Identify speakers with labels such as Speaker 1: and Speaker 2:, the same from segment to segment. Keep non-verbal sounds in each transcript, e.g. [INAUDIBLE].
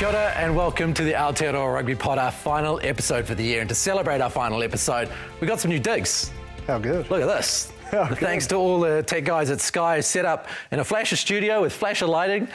Speaker 1: Kia ora and welcome to the Aotearoa Rugby Pod, our final episode for the year. And to celebrate our final episode, we got some new digs.
Speaker 2: How good.
Speaker 1: Look at this.
Speaker 2: How good.
Speaker 1: Thanks to all the tech guys at Sky, set up in a flasher studio with flasher lighting.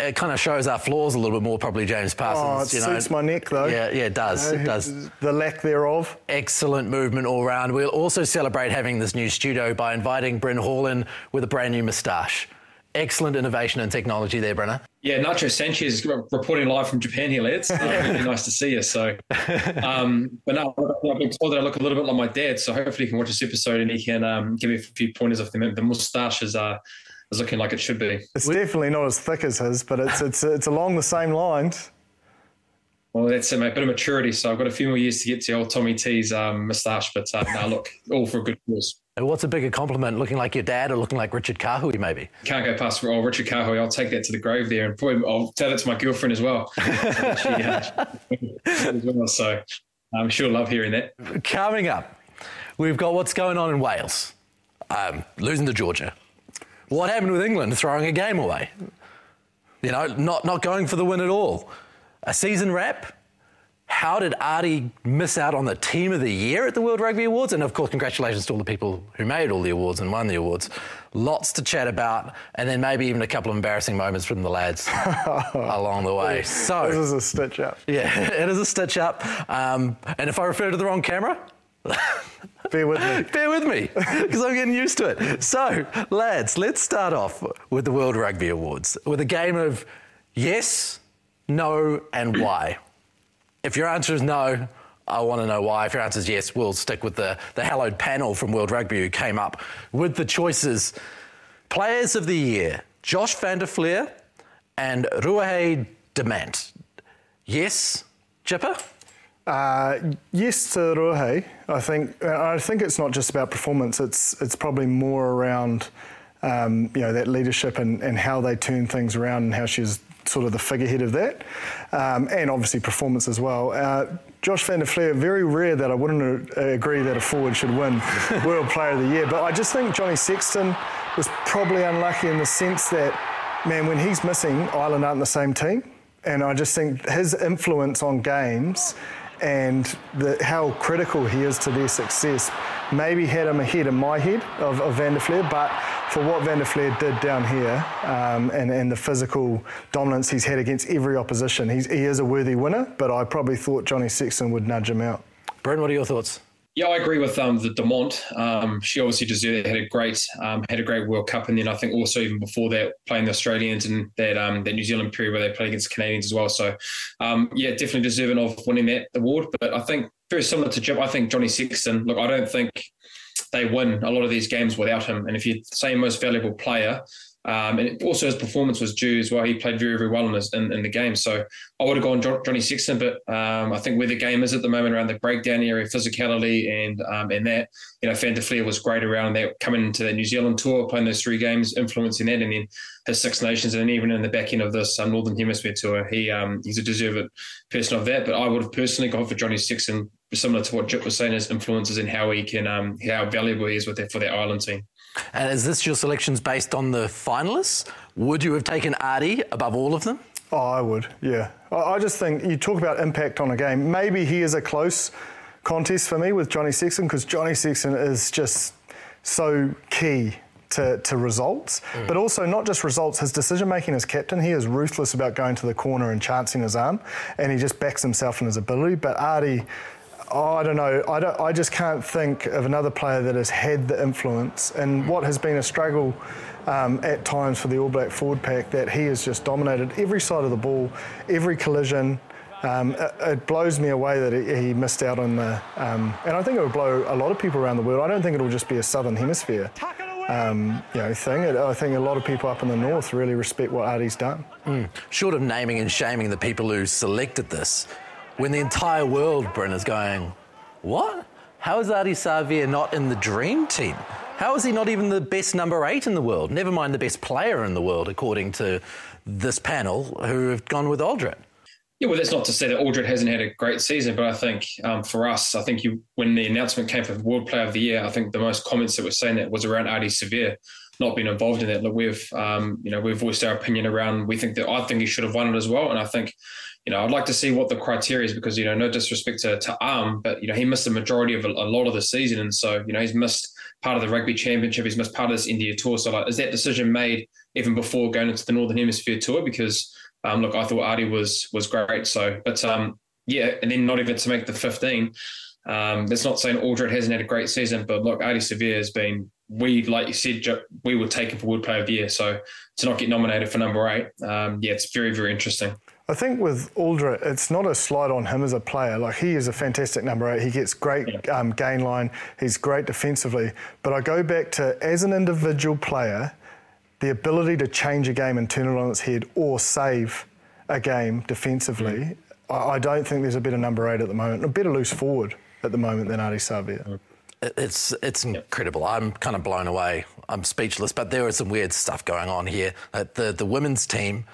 Speaker 1: It kind of shows our flaws a little bit more, probably, James Parsons.
Speaker 2: Oh, it
Speaker 1: you know.
Speaker 2: suits my neck, though.
Speaker 1: Yeah, yeah, it does.
Speaker 2: Know,
Speaker 1: It uh, does.
Speaker 2: The lack thereof.
Speaker 1: Excellent movement all round. We'll also celebrate having this new studio by inviting Bryn Hall in with a brand new moustache. Excellent innovation and technology there, Brenner.
Speaker 3: Yeah, Nacho Sanchez reporting live from Japan here, lads. Uh, really nice to see you. So, [LAUGHS] um, but no, I've been told that I look a little bit like my dad. So hopefully, he can watch this episode and he can um, give me a few pointers of the the moustache is uh, is looking like it should be.
Speaker 2: It's definitely not as thick as his, but it's it's it's along the same lines.
Speaker 3: Well, that's it, mate. Bit of maturity. So I've got a few more years to get to old Tommy T's um, moustache. But uh, now look, all for a good cause.
Speaker 1: And What's a bigger compliment, looking like your dad or looking like Richard Kahui, maybe?
Speaker 3: Can't go past oh, Richard Kahui. I'll take that to the grave there, and probably I'll tell that to my girlfriend as well. [LAUGHS] she, uh, well. So I'm sure love hearing that.
Speaker 1: Coming up, we've got what's going on in Wales, um, losing to Georgia. What happened with England throwing a game away? You know, not, not going for the win at all. A season wrap. How did Ardie miss out on the team of the year at the World Rugby Awards? And of course, congratulations to all the people who made all the awards and won the awards. Lots to chat about, and then maybe even a couple of embarrassing moments from the lads [LAUGHS] along the way. So,
Speaker 2: This is a stitch up. [LAUGHS]
Speaker 1: yeah, it is a stitch up. Um, and if I refer to the wrong camera,
Speaker 2: Bear with me. [LAUGHS]
Speaker 1: bear with me because I'm getting used to it. So, lads, let's start off with the World Rugby Awards with a game of yes, no, and why. If your answer is no, I want to know why. If your answer is yes, we'll stick with the, the hallowed panel from World Rugby who came up with the choices. Players of the Year Josh van der Flier and Ruahei Demant. Yes, Chipper?
Speaker 2: Uh, yes to Ruhe. I think I think it's not just about performance. It's it's probably more around um, you know that leadership and, and how they turn things around and how she's sort of the figurehead of that, um, and obviously performance as well. Uh, Josh van der Flier, very rare that I wouldn't agree that a forward should win [LAUGHS] World Player of the Year, but I just think Johnny Sexton was probably unlucky in the sense that, man, when he's missing, Ireland aren't the same team. And I just think his influence on games and the, how critical he is to their success maybe had him ahead in my head of, of Van der Flier, but for what Van der Flier did down here um, and, and the physical dominance he's had against every opposition, he's, he is a worthy winner, but I probably thought Johnny Sexton would nudge him out.
Speaker 1: Brent, what are your thoughts?
Speaker 3: Yeah, I agree with um, the Demant. Um, she obviously deserved it. Had a great, um, had a great World Cup, and then I think also even before that, playing the Australians and that um, that New Zealand period where they played against the Canadians as well. So, um, yeah, definitely deserving of winning that award. But I think very similar to Jim. I think Johnny Sexton. Look, I don't think they win a lot of these games without him. And if you say most valuable player, um, and also his performance was due as well. He played very, very well in, his, in, in the game. So I would have gone Johnny Sexton, but um, I think where the game is at the moment around the breakdown area, physicality, and um, and that, you know, der Flier was great around that, coming into the New Zealand tour, playing those three games, influencing that, and then his Six Nations, and even in the back end of this um, Northern Hemisphere tour, he um, he's a deserved person of that. But I would have personally gone for Johnny Sexton, similar to what Jip was saying, his influences and how he can, um, how valuable he is with that for that Ireland team.
Speaker 1: And is this your selections based on the finalists? Would you have taken Ardie above all of them?
Speaker 2: Oh, I would, yeah. I, I just think you talk about impact on a game. Maybe he is a close contest for me with Johnny Sexton because Johnny Sexton is just so key to, to results, mm. but also not just results. His decision making as captain, he is ruthless about going to the corner and chancing his arm, and he just backs himself in his ability. But Ardie, oh, I don't know. I, don't, I just can't think of another player that has had the influence and what has been a struggle. Um, at times for the All Black forward pack, that he has just dominated every side of the ball, every collision, um, it, it, blows me away that he, he missed out on the, um, and I think it would blow a lot of people around the world. I don't think it will just be a Southern Hemisphere um, you know, thing. I think a lot of people up in the north really respect what Ardie's done.
Speaker 1: Mm. Short of naming and shaming the people who selected this, when the entire world, Bryn, is going, what? How is Ardie Savea not in the dream team? How is he not even the best number eight in the world? Never mind the best player in the world, according to this panel who have gone with Alldritt.
Speaker 3: Yeah, well, that's not to say that Alldritt hasn't had a great season, but I think um, for us, I think you, when the announcement came for World Player of the Year, I think the most comments that were saying that was around Ardie Savea not being involved in that. Look, we've um, you know we've voiced our opinion around. We think that I think he should have won it as well, and I think you know I'd like to see what the criteria is because you know no disrespect to, to Arm, but you know he missed the majority of a, a lot of the season, and so you know he's missed part of the rugby championship, he's missed part of this India tour. So like, is that decision made even before going into the Northern Hemisphere tour? Because um, look, I thought Ardie was was great. So, but um, yeah, and then not even to make the 15. Um, that's not saying Alldritt hasn't had a great season, but look, Ardie Savea has been. We, like you said, we were taken for Wood Player of the Year. So to not get nominated for number eight, um, yeah, it's very, very interesting.
Speaker 2: I think with Alldritt, it's not a slide on him as a player. Like he is a fantastic number eight. He gets great yeah. um, gain line. He's great defensively. But I go back to as an individual player, the ability to change a game and turn it on its head or save a game defensively, mm. I, I, don't think there's a better number eight at the moment, a better loose forward at the moment than Ardie Savea.
Speaker 1: It's it's incredible. I'm kind of blown away. I'm speechless. But there is some weird stuff going on here. the the women's team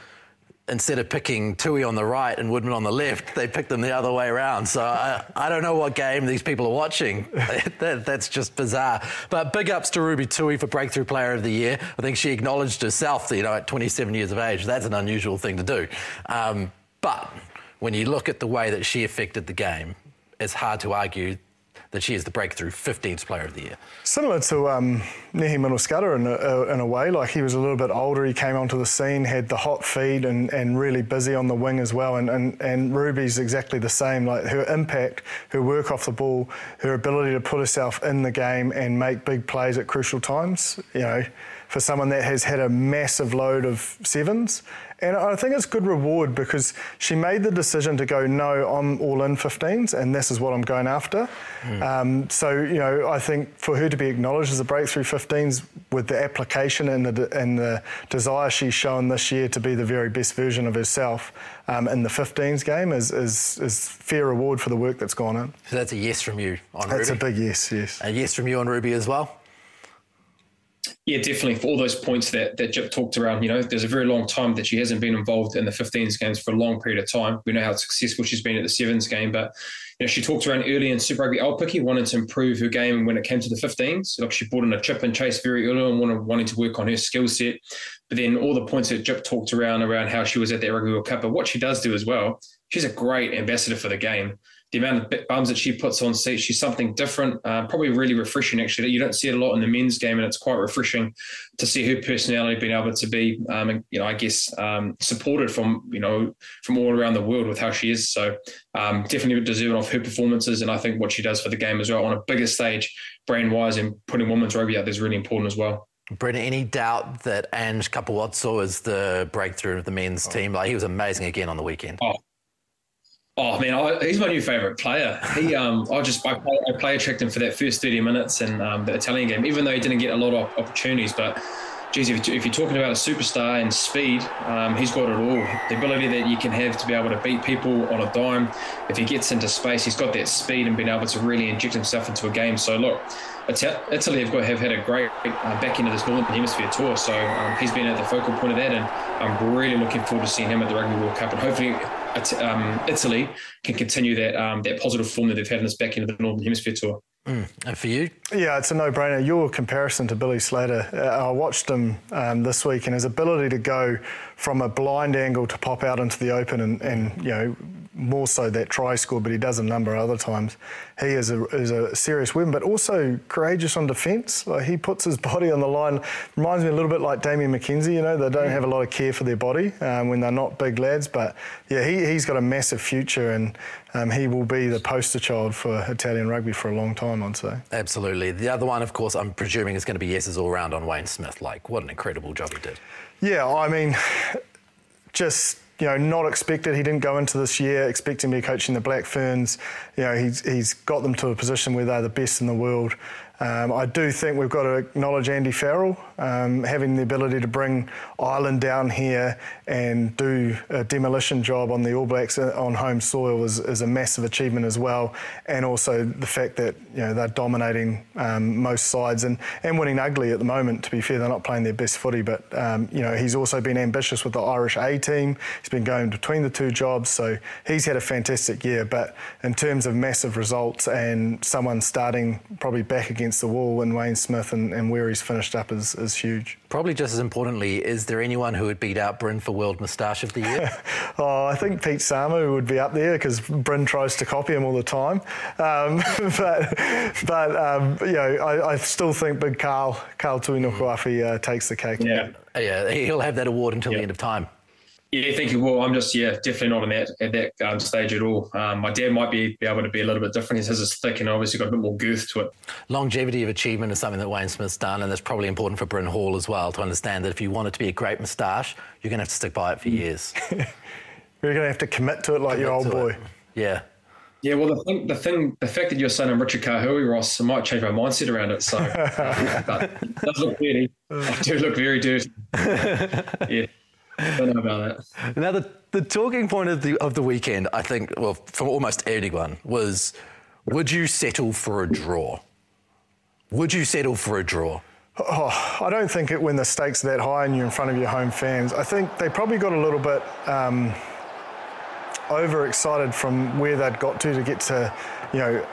Speaker 1: instead of picking Tui on the right and Woodman on the left, they picked them the other way around. So I, I don't know what game these people are watching. [LAUGHS] that, that's just bizarre. But big ups to Ruby Tui for Breakthrough Player of the Year. I think she acknowledged herself, you know, at 27 years of age, that's an unusual thing to do. Um, but when you look at the way that she affected the game, it's hard to argue that she is the breakthrough 15th player of the year.
Speaker 2: Similar to um, Nehe Milner-Skudder in a, in a way, like he was a little bit older, he came onto the scene, had the hot feed and, and really busy on the wing as well. And, and, and Ruby's exactly the same, like her impact, her work off the ball, her ability to put herself in the game and make big plays at crucial times, you know, for someone that has had a massive load of sevens and I think it's good reward because she made the decision to go, no, I'm all in 15s and this is what I'm going after. Mm. Um, so, you know, I think for her to be acknowledged as a breakthrough 15s with the application and the, and the desire she's shown this year to be the very best version of herself um, in the 15s game is, is, is fair reward for the work that's gone in.
Speaker 1: So that's a yes from you on
Speaker 2: that's
Speaker 1: Ruby?
Speaker 2: That's a big yes, yes.
Speaker 1: A yes from you on Ruby as well?
Speaker 3: Yeah, definitely. For all those points that that Jip talked around, you know, there's a very long time that she hasn't been involved in the 15s games for a long period of time. We know how successful she's been at the sevens game, but you know, she talked around early in Super Rugby Aupiki, wanted to improve her game when it came to the 15s. Like she brought in a chip and chase very early on, wanted, wanting to work on her skill set. But then all the points that Jip talked around around how she was at that Rugby World Cup, but what she does do as well, she's a great ambassador for the game the amount of bums that she puts on seats, she's something different. Uh, probably really refreshing, actually. You don't see it a lot in the men's game, and it's quite refreshing to see her personality being able to be, um, you know, I guess um, supported from you know from all around the world with how she is. So um, definitely deserving of her performances, and I think what she does for the game as well on a bigger stage, brand wise, and putting women's rugby out there is really important as well.
Speaker 1: Brendan, any doubt that Ange Capuozzo is the breakthrough of the men's oh. team? Like he was amazing again on the weekend.
Speaker 3: Oh, Oh man, I, he's my new favourite player. He, um, I just I play, I play checked him for that first thirty minutes in um, the Italian game, even though he didn't get a lot of opportunities. But geez, if, if you're talking about a superstar and speed, um, he's got it all. The ability that you can have to be able to beat people on a dime. If he gets into space, he's got that speed and being able to really inject himself into a game. So look, Italy have got have had a great uh, back into this Northern Hemisphere tour, so um, he's been at the focal point of that, and I'm really looking forward to seeing him at the Rugby World Cup, and hopefully um, Italy can continue that um, that positive form that they've had in this back end of the Northern Hemisphere tour.
Speaker 1: Mm. And for you?
Speaker 2: Yeah, it's a no-brainer. Your comparison to Billy Slater, uh, I watched him um, this week, and his ability to go from a blind angle to pop out into the open and, and you know more so that try score, but he does a number of other times. He is a, is a serious weapon, but also courageous on defence. Like he puts his [LAUGHS] body on the line. Reminds me a little bit like Damian McKenzie. You know, they don't have a lot of care for their body um, when they're not big lads. But yeah, he, he's got a massive future, and um, he will be the poster child for Italian rugby for a long time, I'd say.
Speaker 1: Absolutely. The other one, of course, I'm presuming is going to be yeses all round on Wayne Smith. Like, what an incredible job he did.
Speaker 2: Yeah, I mean, just you know, not expected. He didn't go into this year expecting to be coaching the Black Ferns. You know, he's, he's got them to a position where they're the best in the world. Um, I do think we've got to acknowledge Andy Farrell um, having the ability to bring Ireland down here and do a demolition job on the All Blacks uh, on home soil is, is a massive achievement as well. And also the fact that you know they're dominating um, most sides and, and winning ugly at the moment. To be fair, they're not playing their best footy, but um, you know he's also been ambitious with the Irish A team. He's been going between the two jobs, so he's had a fantastic year. But in terms of massive results and someone starting probably back against against the wall in Wayne Smith and, and where he's finished up is, is huge.
Speaker 1: Probably just as importantly, is there anyone who would beat out Bryn for World Moustache of the Year? [LAUGHS]
Speaker 2: oh, I think Pete Samu would be up there because Bryn tries to copy him all the time. Um, [LAUGHS] but but um, you know, I, I, still think Big Karl, Karl Tu'inukuafe uh, takes the cake.
Speaker 3: Yeah.
Speaker 1: Yeah, he'll have that award until the end of time.
Speaker 3: Yeah, thank you. Well, I'm just yeah, definitely not in that at that um, stage at all. Um, my dad might be, be able to be a little bit different. His has is thick and obviously got a bit more girth to it.
Speaker 1: Longevity of achievement is something that Wayne Smith's done, and that's probably important for Bryn Hall as well to understand that if you want it to be a great moustache, you're going to have to stick by it for years. [LAUGHS]
Speaker 2: you're going to have to commit to it like commit your old boy. It.
Speaker 1: Yeah.
Speaker 3: Yeah, well, the thing, the thing, the fact that you're saying I'm Richard Kahui, Ross, I might change my mindset around it. So, [LAUGHS] but it does look dirty. I do look very dirty. [LAUGHS] yeah. I don't know about that.
Speaker 1: Now, the, the talking point of the of the weekend, I think, well, from almost everyone, was: Would you settle for a draw? Would you settle for a draw?
Speaker 2: Oh, I don't think it when the stakes are that high and you're in front of your home fans. I think they probably got a little bit um, overexcited from where they'd got to to get to, you know,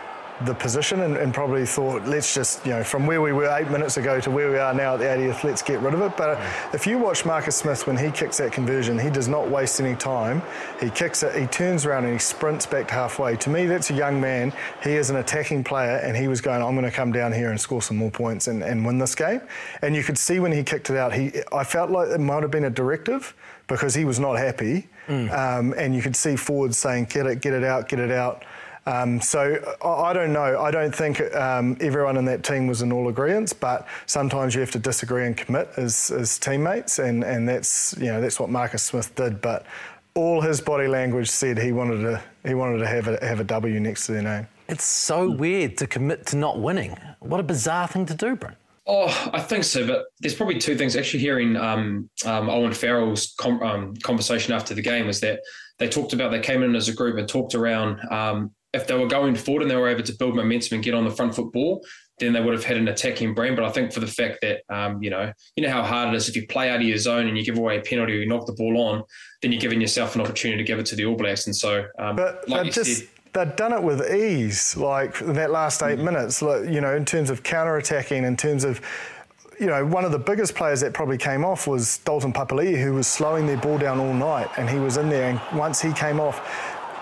Speaker 2: the position and, and, probably thought, let's just, you know, from where we were eight minutes ago to where we are now at the 80th, let's get rid of it. But if you watch Marcus Smith when he kicks that conversion, he does not waste any time. He kicks it, he turns around and he sprints back to halfway. To me, that's a young man. He is an attacking player and he was going, I'm going to come down here and score some more points and, and win this game. And you could see when he kicked it out, he, I felt like it might have been a directive because he was not happy. Mm. Um, and you could see forwards saying, get it, get it out, get it out. Um, so I, I, don't know. I don't think um, everyone in that team was in all agreement, but sometimes you have to disagree and commit as, as teammates, and, and that's you know that's what Marcus Smith did. But all his body language said he wanted to he wanted to have a have a W next to their name.
Speaker 1: It's so weird to commit to not winning. What a bizarre thing to do, Brent.
Speaker 3: Oh, I think so, but there's probably two things. Actually, hearing um, um, Owen Farrell's com- um, conversation after the game was that they talked about they came in as a group and talked around um, if they were going forward and they were able to build momentum and get on the front foot ball, then they would have had an attacking brain. But I think for the fact that um, you know, you know how hard it is if you play out of your zone and you give away a penalty or you knock the ball on, then you're giving yourself an opportunity to give it to the All Blacks. And so, um,
Speaker 2: but like just. Said, they'd done it with ease, like in that last 8 mm-hmm. minutes. Like, you know, in terms of counter-attacking, in terms of you know, one of the biggest players that probably came off was Dalton Papali'i, who was slowing their ball down all night, and he was in there. And once he came off,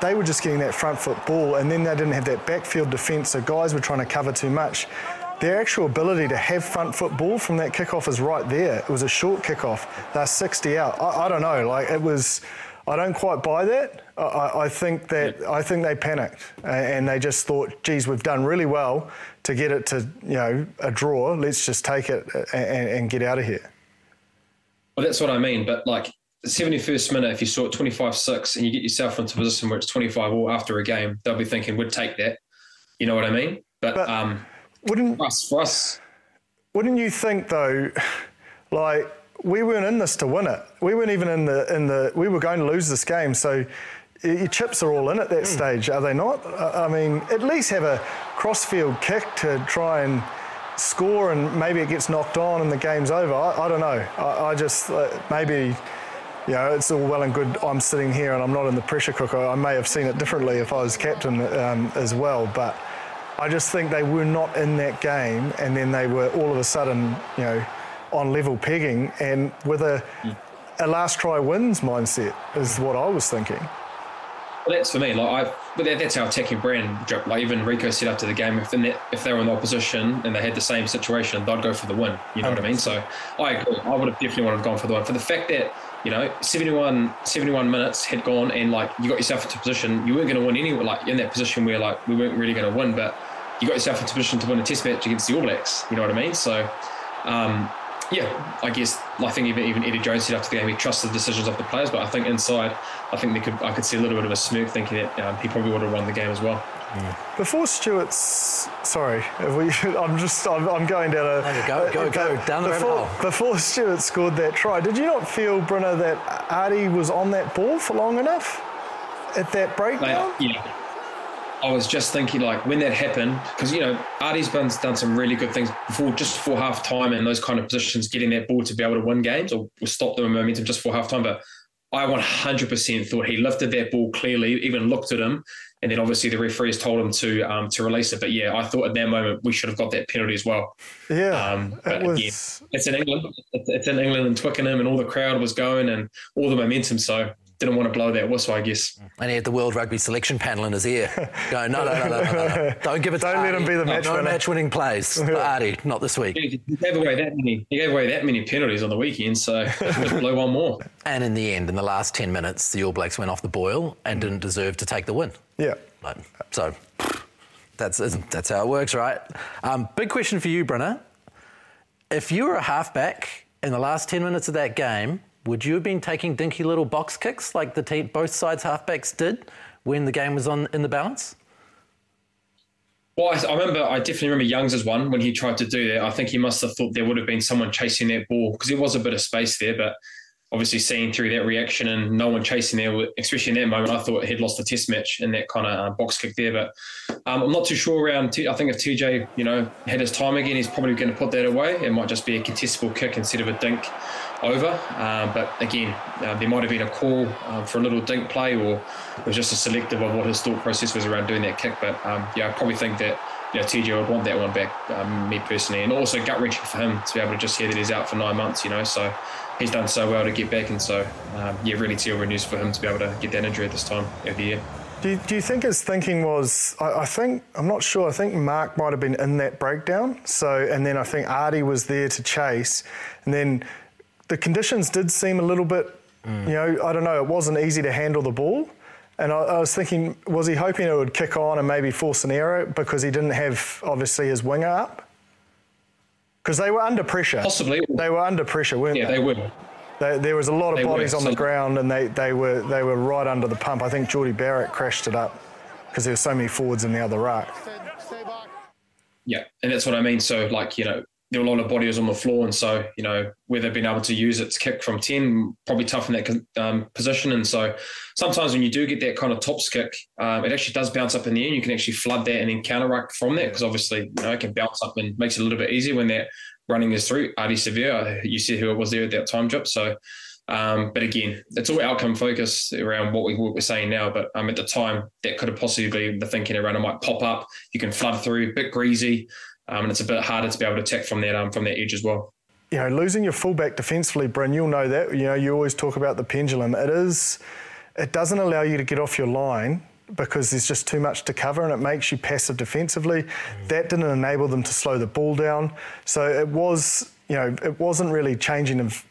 Speaker 2: they were just getting that front foot ball, and then they didn't have that backfield defence, so guys were trying to cover too much. Their actual ability to have front foot ball from that kickoff is right there. It was a short kickoff. They're 60 out. I, I don't know. Like it was. I don't quite buy that. I, I, think that I think they panicked and they just thought, "Geez, we've done really well to get it to you know a draw. Let's just take it and, and get out of here."
Speaker 3: Well, that's what I mean. But like the 71st minute, if you saw it 25 6 and you get yourself into a position where it's 25 all after a game, they'll be thinking, we'd take that. You know what I mean? But, but um, wouldn't, for us, for us.
Speaker 2: Wouldn't you think, though, like, we weren't in this to win it. We weren't even in the, in the, we were going to lose this game. So your chips are all in at that mm. stage, are they not? I mean, at least have a crossfield kick to try and score and maybe it gets knocked on and the game's over. I, I don't know. I, I just, uh, maybe you know, it's all well and good. I'm sitting here and I'm not in the pressure cooker. I may have seen it differently if I was captain um, as well, but I just think they were not in that game, and then they were all of a sudden, you know, on level pegging and with a, a last try wins mindset is what I was thinking.
Speaker 3: Well, that's for me. Like I, but that, that's our attacking brand. Like even Rico said after the game, if that, if they were in the opposition and they had the same situation, they'd go for the win. You know 100%. what I mean? So I agree. I would have definitely would have gone for the win. For the fact that you know 71, 71 minutes had gone and like you got yourself into a position you weren't going to win anyway. Like in that position where like we weren't really going to win, but you got yourself into a position to win a Test match against the All Blacks. You know what I mean? So. Um, yeah, I guess I think even even Eddie Jones said after the game he trusted the decisions of the players, but I think inside I think they could I could see a little bit of a smirk thinking that um, he probably would have won the game as well.
Speaker 2: Mm. Before Steward's, sorry, we, [LAUGHS] I'm just I'm, I'm going down a
Speaker 1: no, go go go down the
Speaker 2: before,
Speaker 1: hole.
Speaker 2: Before Steward scored that try, did you not feel Brynner that Ardie was on that ball for long enough at that breakdown?
Speaker 3: Like, yeah. I was just thinking, like, when that happened, because, you know, Ardie's been done some really good things before, just before half time and those kind of positions, getting that ball to be able to win games or, or stop the momentum just before half time. But I 100% thought he lifted that ball clearly, even looked at him. And then obviously the referees told him to um, to release it. But yeah, I thought at that moment we should have got that penalty as well.
Speaker 2: Yeah.
Speaker 3: Um, but it was... again, it's in England. It's in England and Twickenham and all the crowd was going and all the momentum. So didn't want to blow that whistle, I guess.
Speaker 1: And he had the World Rugby selection panel in his ear going, no, no, no, no, no, no. don't give it
Speaker 2: Don't let him be the match
Speaker 1: no,
Speaker 2: winner.
Speaker 1: No match winning plays for Ardie, not this week.
Speaker 3: He gave away that many. He gave away that many penalties on the weekend, so just blow one more. [LAUGHS]
Speaker 1: And in the end, in the last ten minutes, the All Blacks went off the boil and didn't deserve to take the win.
Speaker 2: Yeah.
Speaker 1: So that's that's how it works, right? Um, big question for you, Brenner. If you were a halfback in the last ten minutes of that game would you have been taking dinky little box kicks like the te- both sides halfbacks did when the game was on in the balance?
Speaker 3: Well, I, I, remember, I definitely remember Youngs as one when he tried to do that. I think he must have thought there would have been someone chasing that ball because there was a bit of space there, but obviously seeing through that reaction and no one chasing there, especially in that moment, I thought he'd lost the test match in that kind of uh, box kick there. But um, I'm not too sure around. T- I think if TJ, you know, had his time again, he's probably going to put that away. It might just be a contestable kick instead of a dink over. Um, but again, uh, there might have been a call um, for a little dink play, or it was just a selective of what his thought process was around doing that kick. But um, yeah, I probably think that TJ would want that one back, um, me personally, and also gut wrenching for him to be able to just hear that he's out for nine months. You know, so he's done so well to get back, and so um, yeah, really teal news for him to be able to get that injury at this time of the year.
Speaker 2: Do you, do you think his thinking was? I, I, think I'm not sure. I think Mark might have been in that breakdown. So, and then I think Ardie was there to chase, and then the conditions did seem a little bit. Mm. You know, I don't know. It wasn't easy to handle the ball. And I, I, was thinking, was he hoping it would kick on and maybe force an error because he didn't have obviously his winger up? Because they were under pressure.
Speaker 3: Possibly.
Speaker 2: They were under pressure, weren't
Speaker 3: yeah,
Speaker 2: they?
Speaker 3: Yeah, they were.
Speaker 2: They, there was a lot of they bodies were, on so the ground, and they, they were they were right under the pump. I think Jordie Barrett crashed it up because there were so many forwards in the other ruck.
Speaker 3: Yeah, and that's what I mean. So, like you know, there were a lot of bodies on the floor, and so you know whether being able to use it to kick from ten probably tough in that um, position. And so sometimes when you do get that kind of tops kick, um, it actually does bounce up in the air. And you can actually flood that and then counter ruck from that because obviously you know it can bounce up and makes it a little bit easier when that running is through. Ardie Savea, you see who it was there at that time, Jip. So. Um, but again, it's all outcome focused around what, we, what we're saying now. But um, at the time, that could have possibly been the thinking around it might pop up. You can flood through, a bit greasy um, and it's a bit harder to be able to attack from that um, from that edge as well.
Speaker 2: You know, losing your fullback defensively, Bryn, you'll know that. You know, you always talk about the pendulum. It is, it doesn't allow you to get off your line because there's just too much to cover and it makes you passive defensively. Mm. That didn't enable them to slow the ball down. So it was, you know, it wasn't really changing of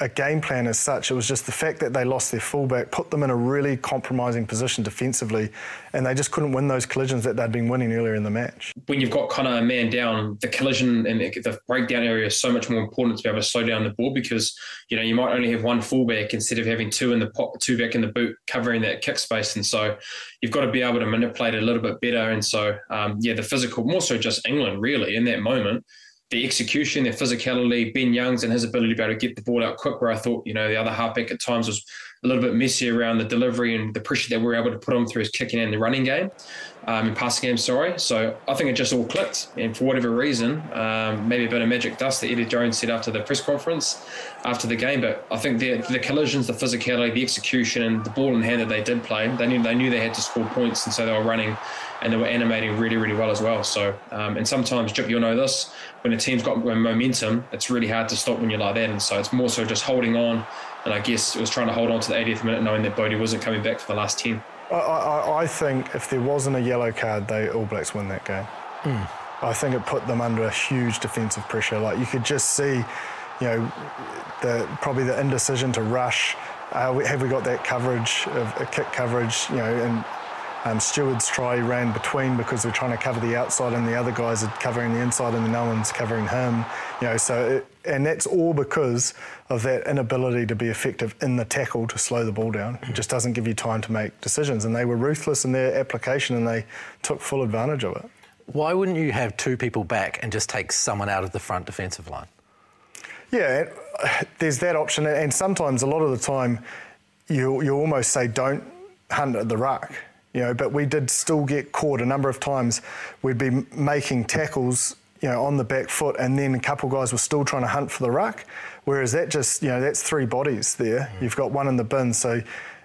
Speaker 2: a game plan as such. It was just the fact that they lost their fullback put them in a really compromising position defensively, and they just couldn't win those collisions that they'd been winning earlier in the match.
Speaker 3: When you've got kind of a man down, the collision and the breakdown area is so much more important to be able to slow down the ball because you know you might only have one fullback instead of having two in the pot, two back in the boot covering that kick space, and so you've got to be able to manipulate a little bit better. And so um, yeah, the physical, more so just England really in that moment the execution, their physicality, Ben Youngs and his ability to be able to get the ball out quick, where I thought, you know, the other halfback at times was a little bit messy around the delivery and the pressure that we were able to put on through his kicking and the running game, um, and passing game, sorry. So I think it just all clicked. And for whatever reason, um, maybe a bit of magic dust that Eddie Jones said after the press conference after the game. But I think the, the collisions, the physicality, the execution, and the ball in hand that they did play, they knew they knew they had to score points. And so they were running and they were animating really, really well as well. So, um, and sometimes, Jip, you'll know this, when a team's got momentum, it's really hard to stop when you're like that. And so it's more so just holding on. And I guess it was trying to hold on to the 80th minute, knowing that Bodie wasn't coming back for the last 10.
Speaker 2: I, I, I think if there wasn't a yellow card, they All Blacks win that game. I think it put them under a huge defensive pressure. Like you could just see, you know, the probably the indecision to rush. Uh, have we got that coverage of uh, kick coverage? You know, and um, Steward's try ran between because they're trying to cover the outside, and the other guys are covering the inside, and no one's covering him. You know, so it, and that's all because of that inability to be effective in the tackle to slow the ball down. It just doesn't give you time to make decisions, and they were ruthless in their application, and they took full advantage of it.
Speaker 1: Why wouldn't you have two people back and just take someone out of the front defensive line?
Speaker 2: Yeah, uh, there's that option, and sometimes a lot of the time, you you almost say don't hunt at the ruck, you know. But we did still get caught a number of times. We'd be making tackles, you know, on the back foot, and then a couple guys were still trying to hunt for the ruck. Whereas that just, you know, that's three bodies there. Mm. You've got one in the bin, so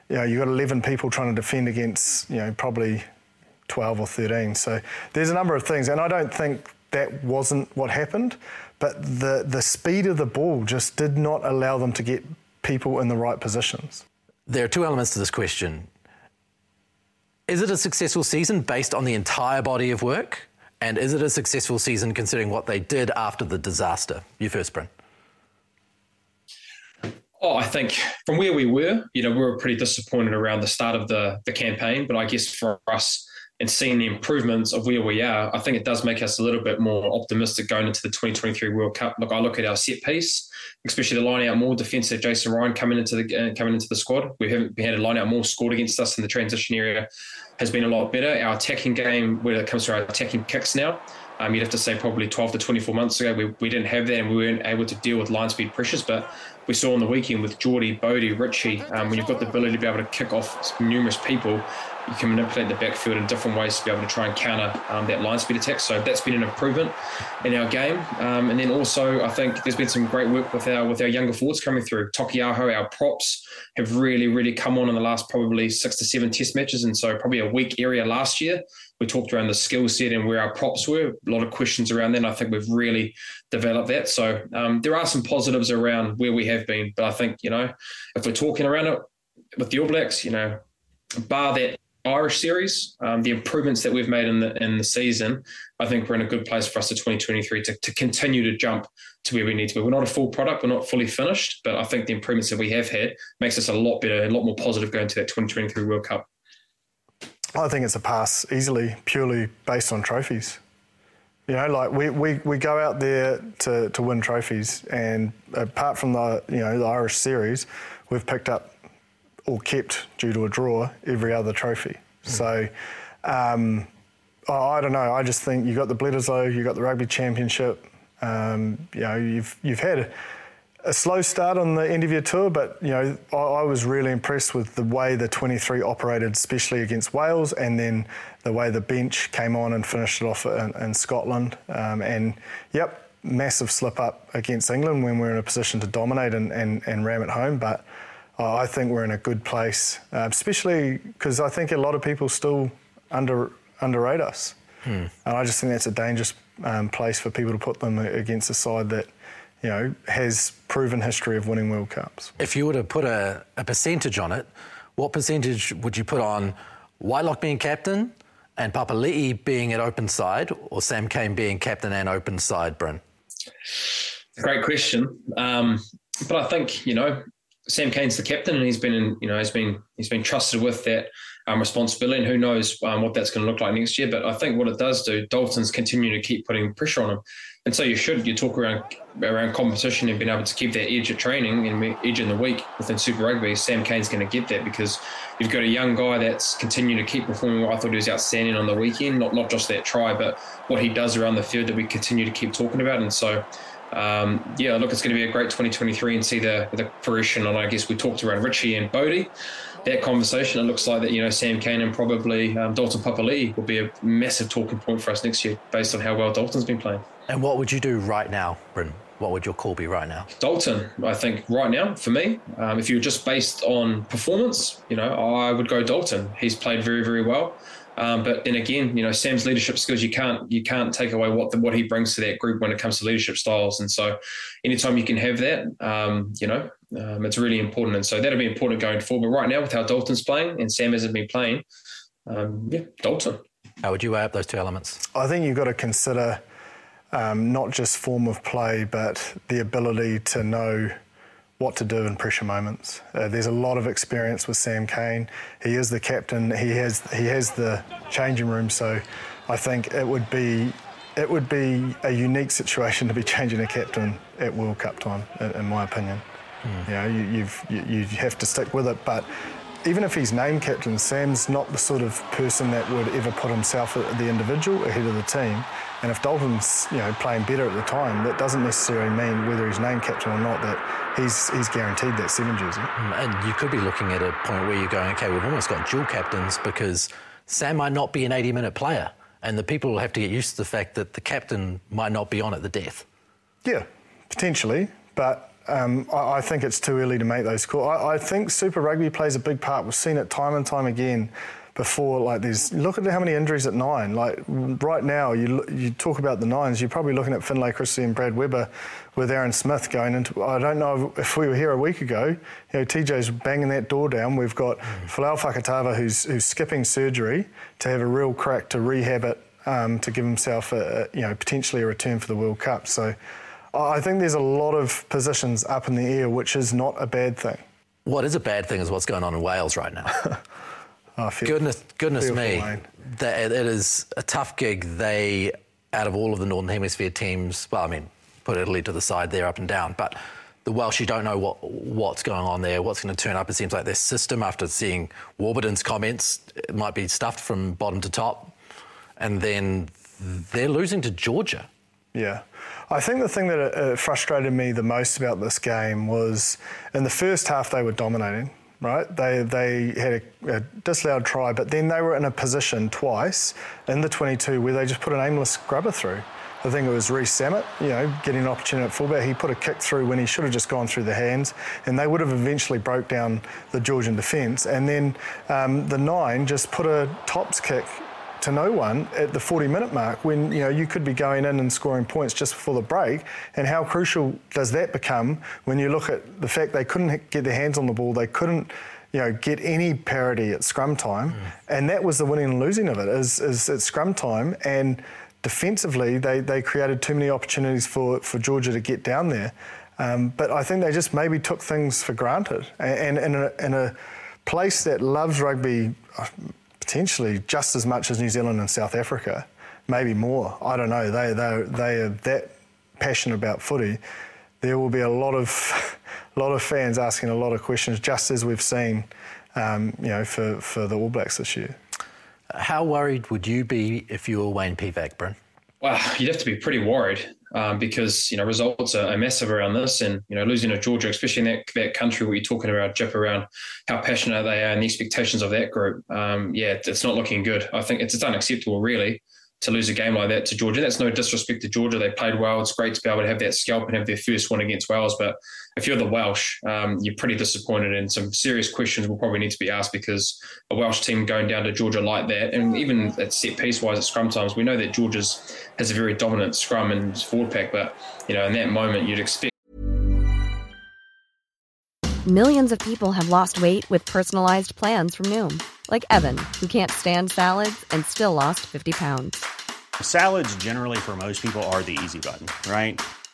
Speaker 2: you know you've got 11 people trying to defend against, you know, probably 12 or 13. So there's a number of things, and I don't think that wasn't what happened, but the, the speed of the ball just did not allow them to get people in the right positions.
Speaker 1: There are two elements to this question. Is it a successful season based on the entire body of work? And is it a successful season considering what they did after the disaster? You first, Bryn.
Speaker 3: Oh, I think from where we were, you know, we were pretty disappointed around the start of the the campaign. But I guess for us and seeing the improvements of where we are, I think it does make us a little bit more optimistic going into the 2023 World Cup. Look, I look at our set piece, especially the line out more defensive. Jason Ryan coming into the uh, coming into the squad. We haven't had a line out more scored against us in the transition area has been a lot better. Our attacking game, when it comes to our attacking kicks now, um, you'd have to say probably 12 to 24 months ago, we, we didn't have that and we weren't able to deal with line speed pressures. But we saw on the weekend with Jordie, Bodie, Richie, um, when you've got the ability to be able to kick off numerous people, you can manipulate the backfield in different ways to be able to try and counter um, that line speed attack. So that's been an improvement in our game. Um, and then also, I think there's been some great work with our with our younger forwards coming through. Tokiaho, our props have really, really come on in the last probably six to seven test matches. And so probably a weak area last year. We talked around the skill set and where our props were. A lot of questions around that. I think we've really developed that. So um, there are some positives around where we have been. But I think, you know, if we're talking around it with the All Blacks, you know, bar that Irish series, um, the improvements that we've made in the in the season, I think we're in a good place for us to 2023 to, to continue to jump to where we need to be. We're not a full product, we're not fully finished, but I think the improvements that we have had makes us a lot better, a lot more positive going to that 2023 World Cup.
Speaker 2: I think it's a pass easily, purely based on trophies. You know, like we, we, we go out there to, to win trophies, and apart from the you know the Irish series, we've picked up or kept due to a draw every other trophy. So um, I, I don't know. I just think you got the Bledisloe, you got the Rugby Championship. Um, you know, you've you've had a, slow start on the end of your tour, but you know, I, I was really impressed with the way the 23 operated, especially against Wales, and then the way the bench came on and finished it off in, in Scotland. Um, and yep, massive slip up against England when we we're in a position to dominate and, and, and ram it home, but. Uh, I think we're in a good place, uh, especially because I think a lot of people still under underrate us, and I just think that's a dangerous um, place for people to put them against a side that, you know, has proven history of winning World Cups.
Speaker 1: If you were to put a, a percentage on it, what percentage would you put on Whitelock being captain and Papali'i being at open side or Sam Cane being captain and open side, Bryn?
Speaker 3: Great question. Um, but I think you know Sam Cane's the captain, and he's been in, you know he's been he's been trusted with that um, responsibility, and who knows um, what that's going to look like next year. But I think what it does do, Dalton's continuing to keep putting pressure on him, and so you should you talk around around competition and being able to keep that edge at training and edge in the week within Super Rugby. Sam Cane's going to get that because you've got a young guy that's continuing to keep performing. What I thought he was outstanding on the weekend, not not just that try, but what he does around the field that we continue to keep talking about, and so um, yeah, look, it's going to be a great 2023 and see the the fruition. And I guess we talked around Richie and Bodie. That conversation, it looks like that you know Sam Cane and probably um, Dalton Papali'i will be a massive talking point for us next year, based on how well Dalton's been playing.
Speaker 1: And what would you do right now, Bryn? What would your call be right now?
Speaker 3: Dalton, I think right now for me, um, if you're just based on performance, you know, I would go Dalton. He's played very, very well. Um, but then again, you know, Sam's leadership skills you can't you can't take away what the, what he brings to that group when it comes to leadership styles. And so, anytime you can have that, um, you know, um, it's really important. And so that'll be important going forward. But right now, with how Dalton's playing and Sam hasn't been playing, um, yeah, Dalton.
Speaker 1: How would you weigh up those two elements?
Speaker 2: I think you've got to consider um, not just form of play, but the ability to know what to do in pressure moments. Uh, there's a lot of experience with Sam Cane. He is the captain. He has he has the changing room. So I think it would be it would be a unique situation to be changing a captain at World Cup time, in, in my opinion. Mm. You know, you, you've, you, you have to stick with it, but even if he's named captain, Sam's not the sort of person that would ever put himself the individual ahead of the team. And if Dalton's, you know, playing better at the time, that doesn't necessarily mean whether he's named captain or not that he's he's guaranteed that seven jersey.
Speaker 1: Mm, and you could be looking at a point where you're going, okay, we've almost got dual captains because Sam might not be an 80-minute player, and the people will have to get used to the fact that the captain might not be on at the death.
Speaker 2: Yeah, potentially, but um, I, I, think it's too early to make those calls. I, I, think Super Rugby plays a big part. We've seen it time and time again before. Like there's look at how many injuries at nine. Like right now, you you talk about the nines. You're probably looking at Finlay Christie and Brad Weber with Aaron Smith going into. I don't know if we were here a week ago. You know, TJ's banging that door down. We've got mm. Folau Fakatava who's who's skipping surgery to have a real crack to rehab it um, to give himself a, you know potentially a return for the World Cup. So. I think there's a lot of positions up in the air, which is not a bad thing.
Speaker 1: What is a bad thing is what's going on in Wales right now. [LAUGHS] oh, feel, goodness, goodness me, that, it is a tough gig. They, out of all of the Northern Hemisphere teams, well, I mean, put Italy to the side, they're up and down, but the Welsh, you don't know what what's going on there, what's going to turn up. It seems like their system, after seeing Warburton's comments, it might be stuffed from bottom to top, and then they're losing to Georgia.
Speaker 2: Yeah. I think the thing that uh, frustrated me the most about this game was in the first half they were dominating, right? They, they had a, a disallowed try, but then they were in a position twice in the 22 where they just put an aimless grubber through. I think it was Rees-Zammit, you know, getting an opportunity at fullback. He put a kick through when he should have just gone through the hands, and they would have eventually broke down the Georgian defence. And then um, the nine just put a tops kick to no one at the 40 minute mark when you know you could be going in and scoring points just before the break. And how crucial does that become when you look at the fact they couldn't get their hands on the ball they couldn't you know get any parity at scrum time. Mm. and that was the winning and losing of it is, is at scrum time. And defensively they, they created too many opportunities for, for Georgia to get down there. Um, but I think they just maybe took things for granted. And, and in, a, in a place that loves rugby potentially just as much as New Zealand and South Africa, maybe more. I don't know. They they they are that passionate about footy. There will be a lot of a [LAUGHS] lot of fans asking a lot of questions, just as we've seen, um, you know, for, for the All Blacks this year.
Speaker 1: How worried would you be if you were Wayne Pivac, Bryn?
Speaker 3: Well, you'd have to be pretty worried um, because you know results are, massive around this, and you know losing to Georgia, especially in that, that country what you're talking about Jip around how passionate they are and the expectations of that group. Um, yeah, it's not looking good. I think it's, it's unacceptable, really to lose a game like that to Georgia. That's no disrespect to Georgia. They played well. It's great to be able to have that scalp and have their first win against Wales. But if you're the Welsh, um, you're pretty disappointed, and some serious questions will probably need to be asked because a Welsh team going down to Georgia like that, and even at set piece wise at scrum times, we know that Georgia's has a very dominant scrum and forward pack. But you know, in that moment, you'd expect.
Speaker 4: Millions of people have lost weight with personalized plans from Noom, like Evan, who can't stand salads and still lost 50 pounds.
Speaker 5: Salads, generally, for most people, are the easy button, right?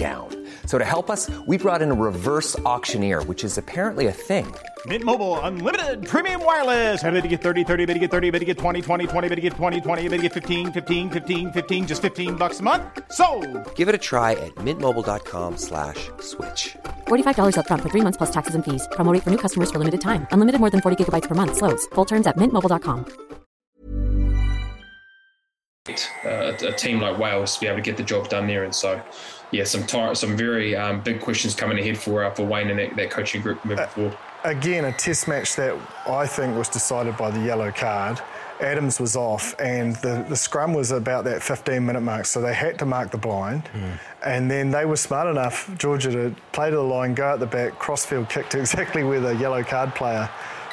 Speaker 6: down. So to help us, we brought in a reverse auctioneer, which is apparently a thing.
Speaker 7: Mint Mobile unlimited premium wireless. Ready to get 30, 30, bit to get 30, bit to get 20, 20, 20, bit to get 20, 20, bit to get 15, 15, 15, 15 just 15 bucks a month. So,
Speaker 6: Give it a try at mintmobile.com/switch. slash
Speaker 8: $45 up front for 3 months plus taxes and fees. Promo rate for new customers for limited time. Unlimited more than 40 gigabytes per month slows. Full terms at mintmobile.com.
Speaker 3: Uh, a, a team like Wales to be able to get the job done there and so yeah, some tar- some very um, big questions coming ahead for uh, for Wayne and that, that coaching group moving uh, forward.
Speaker 2: Again, a test match that I think was decided by the yellow card. Adams was off, and the, the scrum was about that 15 minute mark, so they had to mark the blind. Mm. And then they were smart enough, Georgia, to play to the line, go out the back, crossfield kick to [LAUGHS] exactly where the yellow card player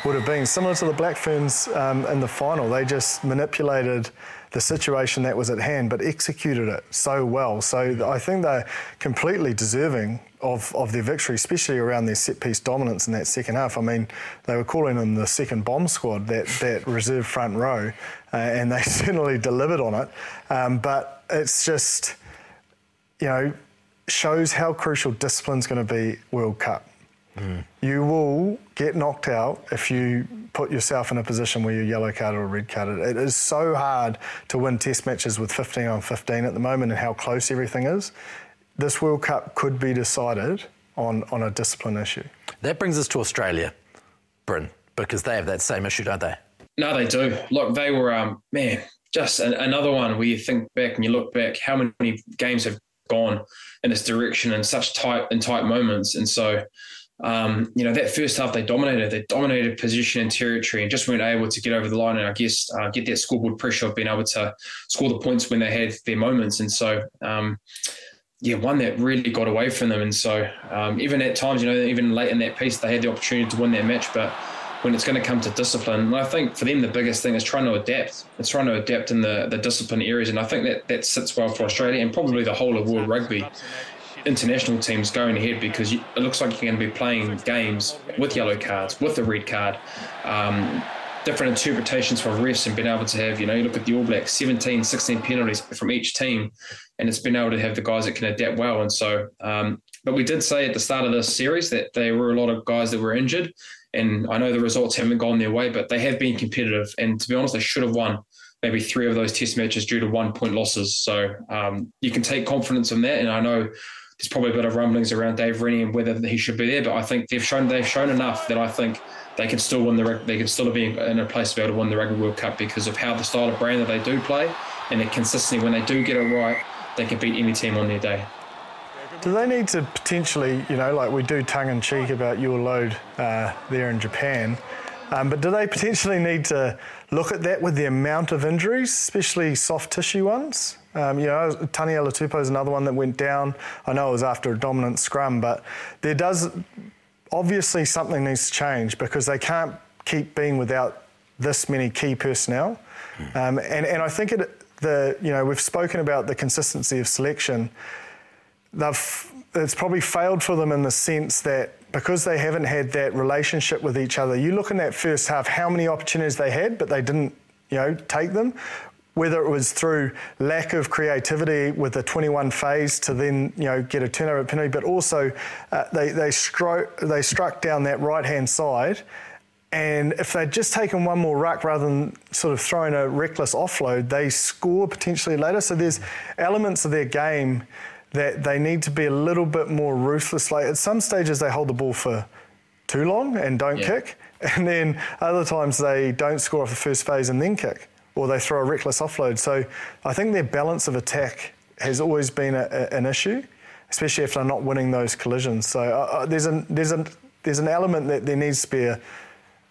Speaker 2: would have been. Similar to the Black Ferns um, in the final, they just manipulated the situation that was at hand, but executed it so well. So I think they're completely deserving of, of their victory, especially around their set piece dominance in that second half. I mean, they were calling them the second bomb squad, that, that reserve front row, uh, and they [LAUGHS] certainly delivered on it. Um, but it's just, you know, shows how crucial discipline's going to be World Cup. Mm. You will get knocked out if you put yourself in a position where you're yellow carded or red carded. It is so hard to win test matches with 15 on 15 at the moment and how close everything is. This World Cup could be decided on, on a discipline issue.
Speaker 1: That brings us to Australia, Bryn, because they have that same issue, don't they?
Speaker 3: No, they do. Look, they were, um, man, just an, another one where you think back and you look back, how many games have gone in this direction in such tight and tight moments. And so um, you know, that first half they dominated. They dominated position and territory and just weren't able to get over the line and I guess uh, get that scoreboard pressure of being able to score the points when they had their moments. And so, um, yeah, one that really got away from them. And so, um, even at times, you know, even late in that piece, they had the opportunity to win that match. But when it's going to come to discipline, I think for them the biggest thing is trying to adapt. It's trying to adapt in the the discipline areas, and I think that that sits well for Australia and probably the whole of world rugby international teams going ahead because it looks like you're going to be playing games with yellow cards, with the red card, um, different interpretations from refs and being able to have, you know, you look at the All Blacks, 17, 16 penalties from each team, and it's been able to have the guys that can adapt well. And so, um, but we did say at the start of this series that there were a lot of guys that were injured. And I know the results haven't gone their way, but they have been competitive. And to be honest, they should have won maybe three of those test matches due to one point losses. So um, you can take confidence in that. And I know there's probably a bit of rumblings around Dave Rennie and whether he should be there. But I think they've shown they've shown enough that I think they can still win the they can still be in a place to be able to win the Rugby World Cup because of how the style of brand that they do play and the consistency when they do get it right, they can beat any team on their day.
Speaker 2: Do they need to potentially, you know, like we do tongue in cheek about your load uh, there in Japan, um, but do they potentially need to look at that with the amount of injuries, especially soft tissue ones? Um, you know, Taniela Tupou is another one that went down. I know it was after a dominant scrum, but there does obviously something needs to change because they can't keep being without this many key personnel. Hmm. Um, and, and I think it, the you know we've spoken about the consistency of selection. They've it's probably failed for them in the sense that because they haven't had that relationship with each other. You look in that first half, how many opportunities they had, but they didn't you know take them whether it was through lack of creativity with the 21 phase to then you know get a turnover penalty, but also uh, they they struck they struck down that right hand side. And if they'd just taken one more ruck rather than sort of throwing a reckless offload, they score potentially later. So there's elements of their game that they need to be a little bit more ruthless. Like at some stages, they hold the ball for too long and don't yeah. kick, and then other times they don't score off the first phase and then kick or they throw a reckless offload. So I think their balance of attack has always been a, a, an issue, especially if they're not winning those collisions. So uh, uh, there's, an, there's, an, there's an element that there needs to be a,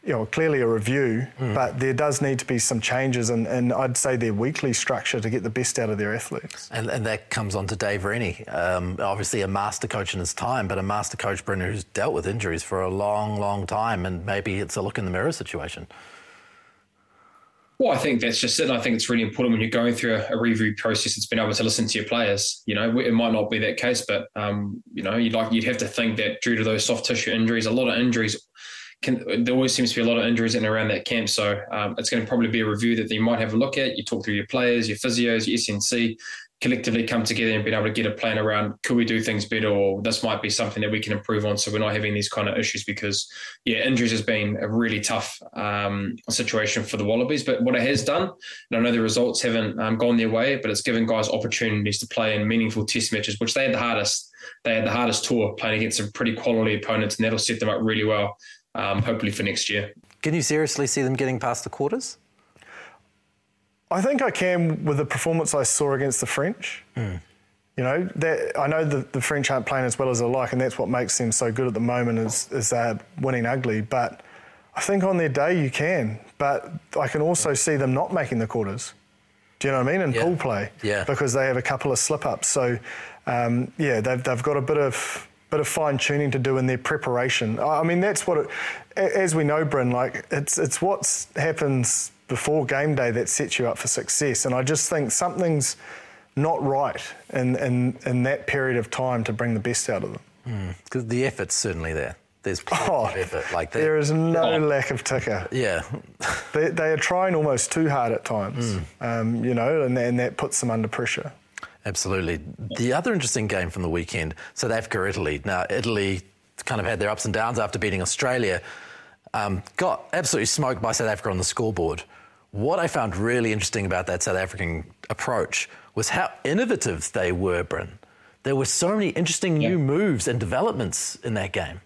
Speaker 2: you know, clearly a review, mm. but there does need to be some changes, and, and I'd say their weekly structure to get the best out of their athletes.
Speaker 1: And, and that comes on to Dave Rennie, um, obviously a master coach in his time, but a master coach, Brendan, who's dealt with injuries for a long, long time, and maybe it's a look in the mirror situation.
Speaker 3: Well, I think that's just it. I think it's really important when you're going through a, a, review process. It's been able to listen to your players. You know, it might not be that case, but um, you know, you'd like you'd have to think that due to those soft tissue injuries, a lot of injuries can. There always seems to be a lot of injuries in and around that camp. So um, it's going to probably be a review that you might have a look at. You talk through your players, your physios, your SNC, collectively come together and be able to get a plan around could we do things better or this might be something that we can improve on so we're not having these kind of issues because yeah injuries has been a really tough um, situation for the wallabies but what it has done and i know the results haven't um, gone their way but it's given guys opportunities to play in meaningful test matches which they had the hardest they had the hardest tour playing against some pretty quality opponents and that'll set them up really well um, hopefully for next year
Speaker 1: can you seriously see them getting past the quarters
Speaker 2: I think I can with the performance I saw against the French. Mm. You know, that, I know the, the French aren't playing as well as they like, and that's what makes them so good at the moment is, is they're winning ugly. But I think on their day you can. But I can also see them not making the quarters. Do you know what I mean? In
Speaker 1: Yeah.
Speaker 2: pool play,
Speaker 1: Yeah.
Speaker 2: because they have a couple of slip ups. So, um, yeah, they've, they've got a bit of bit of fine tuning to do in their preparation. I mean, that's what, it, as we know, Bryn, like it's it's what happens before game day that sets you up for success. And I just think something's not right in in, in that period of time to bring the best out of them.
Speaker 1: Because the effort's certainly there. There's plenty
Speaker 2: Oh,
Speaker 1: of effort. Like that.
Speaker 2: there is no
Speaker 3: Oh.
Speaker 2: lack of ticker.
Speaker 1: Yeah.
Speaker 2: They, they are trying almost too hard at times, um, you know, and, and that puts them under pressure.
Speaker 1: Absolutely. The other interesting game from the weekend, South Africa, Italy. Now, Italy kind of had their ups and downs after beating Australia, um, got absolutely smoked by South Africa on the scoreboard. What I found really interesting about that South African approach was how innovative they were, Bryn. There were so many interesting new moves and developments in that game.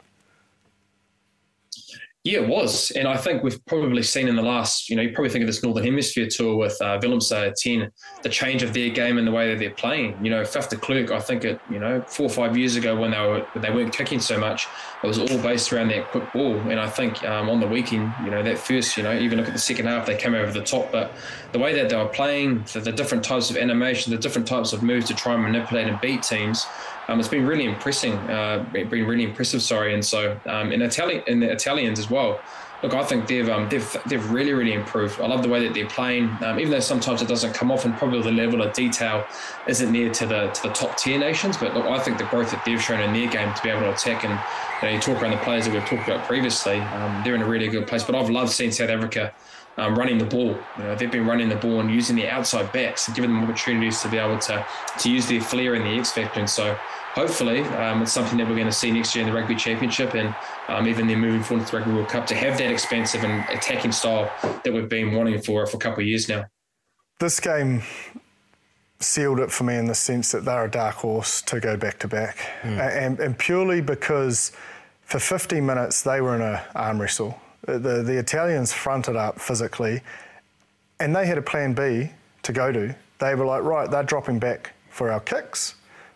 Speaker 3: Yeah, it was. And I think we've probably seen in the last, you know, you probably think of this Northern Hemisphere tour with uh, Willemse 10, the change of their game and the way that they're playing. You know, Faf de Klerk, I think it, you know, four or five years ago when they were when they weren't kicking so much, it was all based around that quick ball. And I think um, on the weekend, you know, that first, you know, even look at the second half, they came over the top. But the way that they were playing, the, the different types of animation, the different types of moves to try and manipulate and beat teams, um, it's been really impressing. Uh, been really impressive. Sorry, and so um, in Italian, in the Italians as well. Look, I think they've um, they've they've really really improved. I love the way that they're playing, um, even though sometimes it doesn't come off, and probably the level of detail isn't near to the to the top tier nations. But look, I think the growth that they've shown in their game to be able to attack, and you, know, you talk around the players that we've talked about previously, um, they're in a really good place. But I've loved seeing South Africa um, running the ball. You know, they've been running the ball and using the outside backs and giving them opportunities to be able to to use their flair and the X factor. And so hopefully um, it's something that we're going to see next year in the Rugby Championship and um, even then moving forward to the Rugby World Cup to have that expansive and attacking style that we've been wanting for for a couple of years now.
Speaker 2: This game sealed it for me in the sense that they're a dark horse to go back to back, and, and purely because for 50 minutes they were in a arm wrestle. The, the, Italians fronted up physically, and they had a plan B to go to. They were like, right, they're dropping back for our kicks.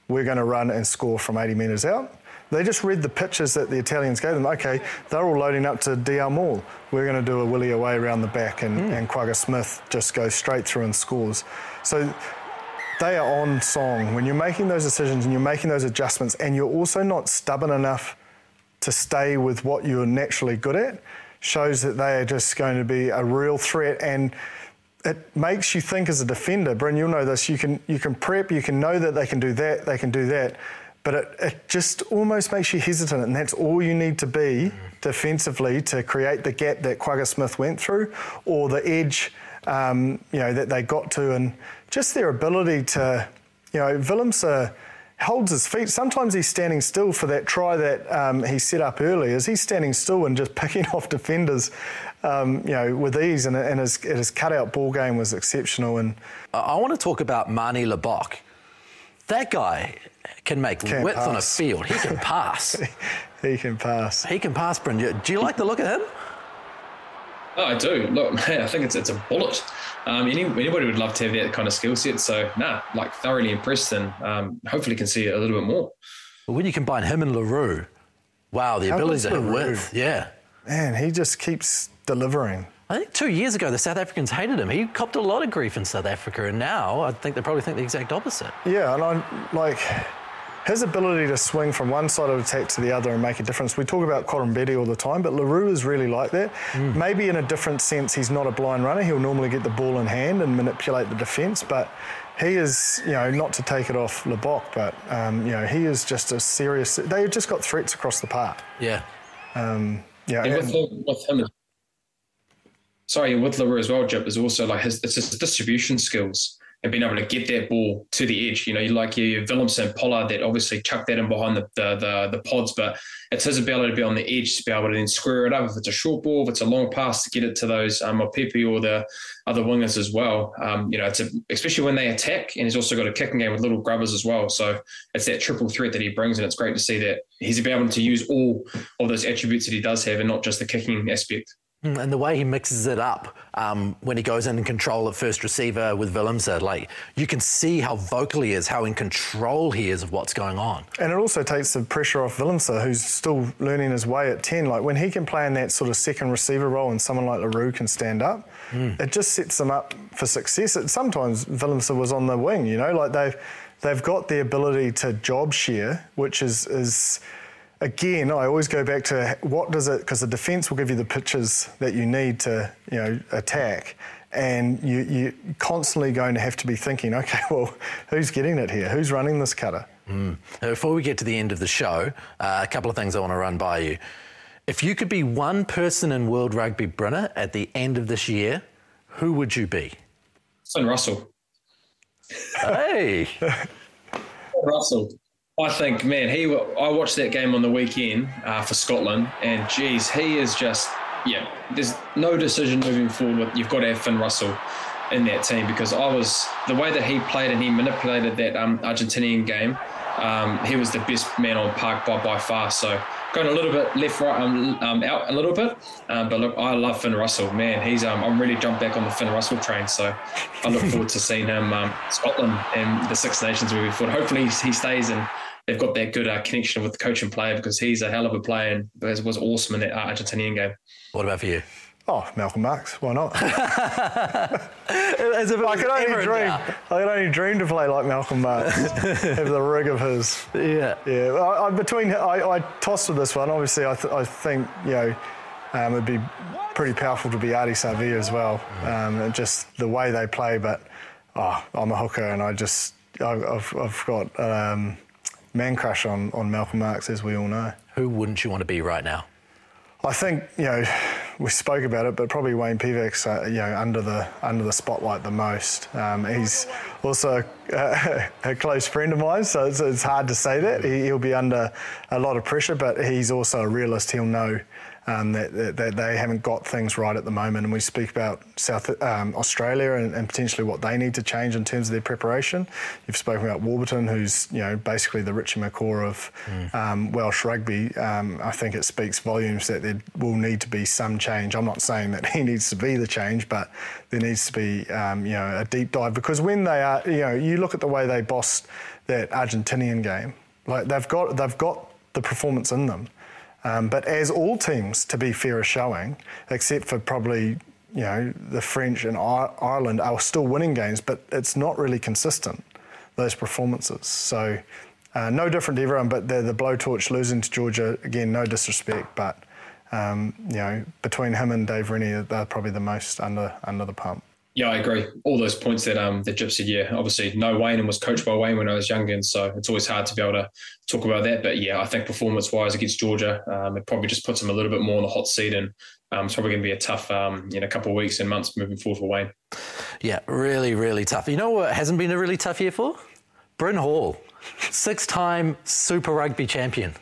Speaker 2: We're going to run and score from 80 metres out. They just read the pitches that the Italians gave them. Okay, they're all loading up to DL Mall. We're going to do a willy away around the back, and, hmm. and Kwagga Smith just goes straight through and scores. So they are on song. When you're making those decisions and you're making those adjustments, and you're also not stubborn enough to stay with what you're naturally good at, shows that they are just going to be a real threat. And it makes you think as a defender, Bryn, you'll know this. You can you can prep, you can know that they can do that, they can do that, but it, it just almost makes you hesitant, and that's all you need to be defensively to create the gap that Kwagga Smith went through, or the edge, um, you know, that they got to, and just their ability to, you know, Willemse holds his feet. Sometimes he's standing still for that try that um, he set up early. Is he standing still and just [LAUGHS] picking off defenders, um, you know, with ease? And, and his, his cutout ball game was exceptional. And
Speaker 1: I, I want to talk about Manie Libbok. That guy can make
Speaker 2: Can
Speaker 1: width on a field. He can [LAUGHS] pass.
Speaker 2: he can pass.
Speaker 1: he can pass, Bryn. Do you- Do you like the look of him?
Speaker 3: Oh, I do. Look, man, I think it's it's a bullet. Um, any, anybody would love to have that kind of skill set. So, nah, like thoroughly impressed, and um, hopefully can see a little bit more.
Speaker 1: But when you combine him and Le Roux, wow, the
Speaker 2: How
Speaker 1: ability
Speaker 2: good's
Speaker 1: to hit Yeah.
Speaker 2: Man, he just keeps delivering.
Speaker 1: I think two years ago, the South Africans hated him. He copped a lot of grief in South Africa, and now I think they probably think the exact opposite.
Speaker 2: Yeah, and I like his ability to swing from one side of attack to the other and make a difference. We talk about Betty all the time, but Le Roux is really like that. Maybe in a different sense, he's not a blind runner. He'll normally get the ball in hand and manipulate the defence, but he is, you know, not to take it off Libbok, but, um, you know, he is just a serious. They've just got threats across the park.
Speaker 1: Yeah.
Speaker 2: Um, yeah,
Speaker 3: And
Speaker 2: and-
Speaker 3: with, Le- with him, sorry, with Le Roux as well, Jip, is also like his, it's his distribution skills and being able to get that ball to the edge. You know, you like your, your and Pollard that obviously chuck that in behind the, the, the, the pods, but it's his ability to be on the edge to be able to then square it up. If it's a short ball, if it's a long pass to get it to those um, Pepe or the other wingers as well. Um, you know, it's a, especially when they attack, and he's also got a kicking game with little grubbers as well. So it's that triple threat that he brings, and it's great to see that he's able to use all of those attributes that he does have, and not just the kicking aspect.
Speaker 1: Mm, And the way he mixes it up um, when he goes in and control of first receiver with Willemse, like you can see how vocal he is, how in control he is of what's going on.
Speaker 2: And it also takes the pressure off Willemse, who's still learning his way at 10. Like when he can play in that sort of second receiver role and someone like Le Roux can stand up, it just sets them up for success. It, sometimes Willemse was on the wing, you know, like they've, they've got the ability to job share, which is, is again, I always go back to what does it, because the defence will give you the pitches that you need to, you know, attack. And you, you're constantly going to have to be thinking, [LAUGHS] okay, well, who's getting it here? Who's running this cutter?
Speaker 1: Now, before we get to the end of the show, uh, a couple of things I want to run by you. If you could be one person in World Rugby Brenner at the end of this year, who would you be?
Speaker 3: Finn Russell.
Speaker 1: Hey, [LAUGHS]
Speaker 3: Russell. I think, man, he. I watched that game on the weekend uh, for Scotland, and geez, he is just, yeah. There's no decision moving forward. You've got to have Finn Russell in that team because I was the way that he played and he manipulated that um, Argentinian game. Um, he was the best man on park by by far. So going a little bit left, right, um, um, out a little bit. Um, but look, I love Finn Russell. Man, he's um, I'm really jumped back on the Finn Russell train. So I look forward to seeing him um, Scotland and the Six Nations moving forward. Hopefully he stays and they've got that good uh, connection with the coach and player because he's a hell of a player and was, was awesome in that uh, Argentinian game.
Speaker 1: what about for you?
Speaker 2: Oh, Malcolm Marx, why not? [LAUGHS]
Speaker 1: As if
Speaker 2: I could only dream.
Speaker 1: doubt.
Speaker 2: I could only dream to play like Malcolm Marx, [LAUGHS] have the rig of his.
Speaker 1: Yeah.
Speaker 2: Yeah, I, I, between I, I tossed with this one. Obviously, I, th- I think you know um, it'd be pretty powerful to be Ardie Savea as well. Um, and just the way they play, but oh, I'm a hooker, and I just I, I've, I've got um, man crush on on Malcolm Marx, as we all know.
Speaker 1: Who wouldn't you want to be right now?
Speaker 2: I think you know we spoke about it, but probably Wayne Pivac's uh, you know under the under the spotlight the most. Um, he's also uh, [LAUGHS] a close friend of mine, so it's, it's hard to say that he, he'll be under a lot of pressure, but he's also a realist. He'll know. Um, that, that, that they haven't got things right at the moment, and we speak about South um, Australia and, and potentially what they need to change in terms of their preparation. You've spoken about Warburton, who's you know basically the Richie McCaw of um, Welsh rugby. Um, I think it speaks volumes that there will need to be some change. I'm not saying that [LAUGHS] he needs to be the change, but there needs to be um, you know a deep dive because when they are you know you look at the way they bossed that Argentinian game, like they've got they've got the performance in them. Um, but as all teams, to be fair, are showing, except for probably you know the French and Ireland are still winning games, but it's not really consistent those performances. So uh, no different to everyone, but the, the blowtorch losing to Georgia again, no disrespect, but um, you know between him and Dave Rennie, they're probably the most under under the pump.
Speaker 3: Yeah, I agree. All those points that um that Jip said. Yeah, obviously no Wayne and was coached by Wayne when I was younger, and so it's always hard to be able to talk about that. But yeah, I think performance wise against Georgia, um, it probably just puts him a little bit more on the hot seat, and um, it's probably going to be a tough um in a couple of weeks and months moving forward for Wayne.
Speaker 1: Yeah, really, really tough. You know what hasn't been a really tough year for? Bryn Hall, six time Super Rugby champion.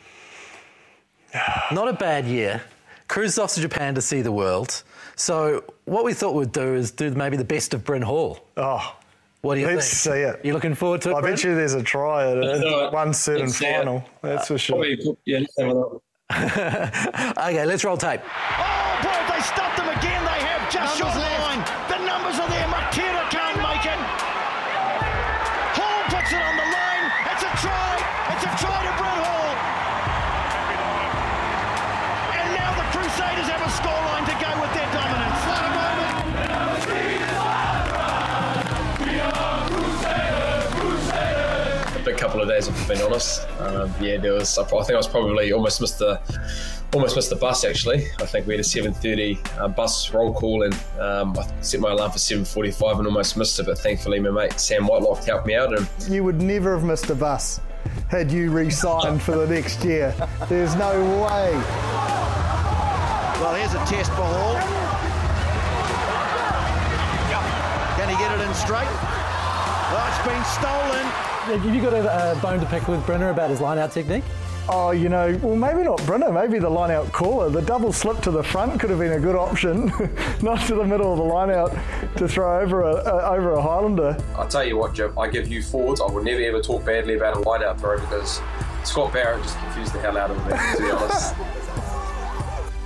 Speaker 1: [SIGHS] Not a bad year. Cruised off to Japan to see the world. So, what we thought we'd do is do maybe the best of Bryn Hall.
Speaker 2: Oh,
Speaker 1: What do you
Speaker 2: let's
Speaker 1: think?
Speaker 2: see it.
Speaker 1: You looking forward to it?
Speaker 2: I
Speaker 1: Bryn?
Speaker 2: bet you there's a try at
Speaker 3: Let's
Speaker 2: it.
Speaker 3: it.
Speaker 2: one certain
Speaker 3: Let's it.
Speaker 2: final. That's for sure.
Speaker 3: Probably, yeah, let's have a look. [LAUGHS]
Speaker 1: Okay, let's roll tape.
Speaker 7: Oh,
Speaker 3: big days, if I've been honest. Um, yeah, there was. I think I was probably almost missed the almost missed the bus. Actually, I think we had a 7:30 uh, bus roll call, and um, I set my alarm for 7:45 and almost missed it. But thankfully, my mate Sam Whitelock helped me out, and
Speaker 2: You would never have missed a bus had you re-signed for the next year. There's no way.
Speaker 7: Well, here's a test for Hall. Can he get it in straight? Well, it's been stolen.
Speaker 1: Have you got a, a bone to pick with Brenner about his line out technique?
Speaker 2: Oh, you know, well, maybe not Brenner, maybe the line out caller. The double slip to the front could have been a good option, [LAUGHS] not to the middle of the line out to throw over a, a over a Highlander.
Speaker 3: I'll tell you what, Jim. I give you forwards. I will never ever talk badly about a line-out throw because Scott Barrett just confused the hell out of me. To be honest.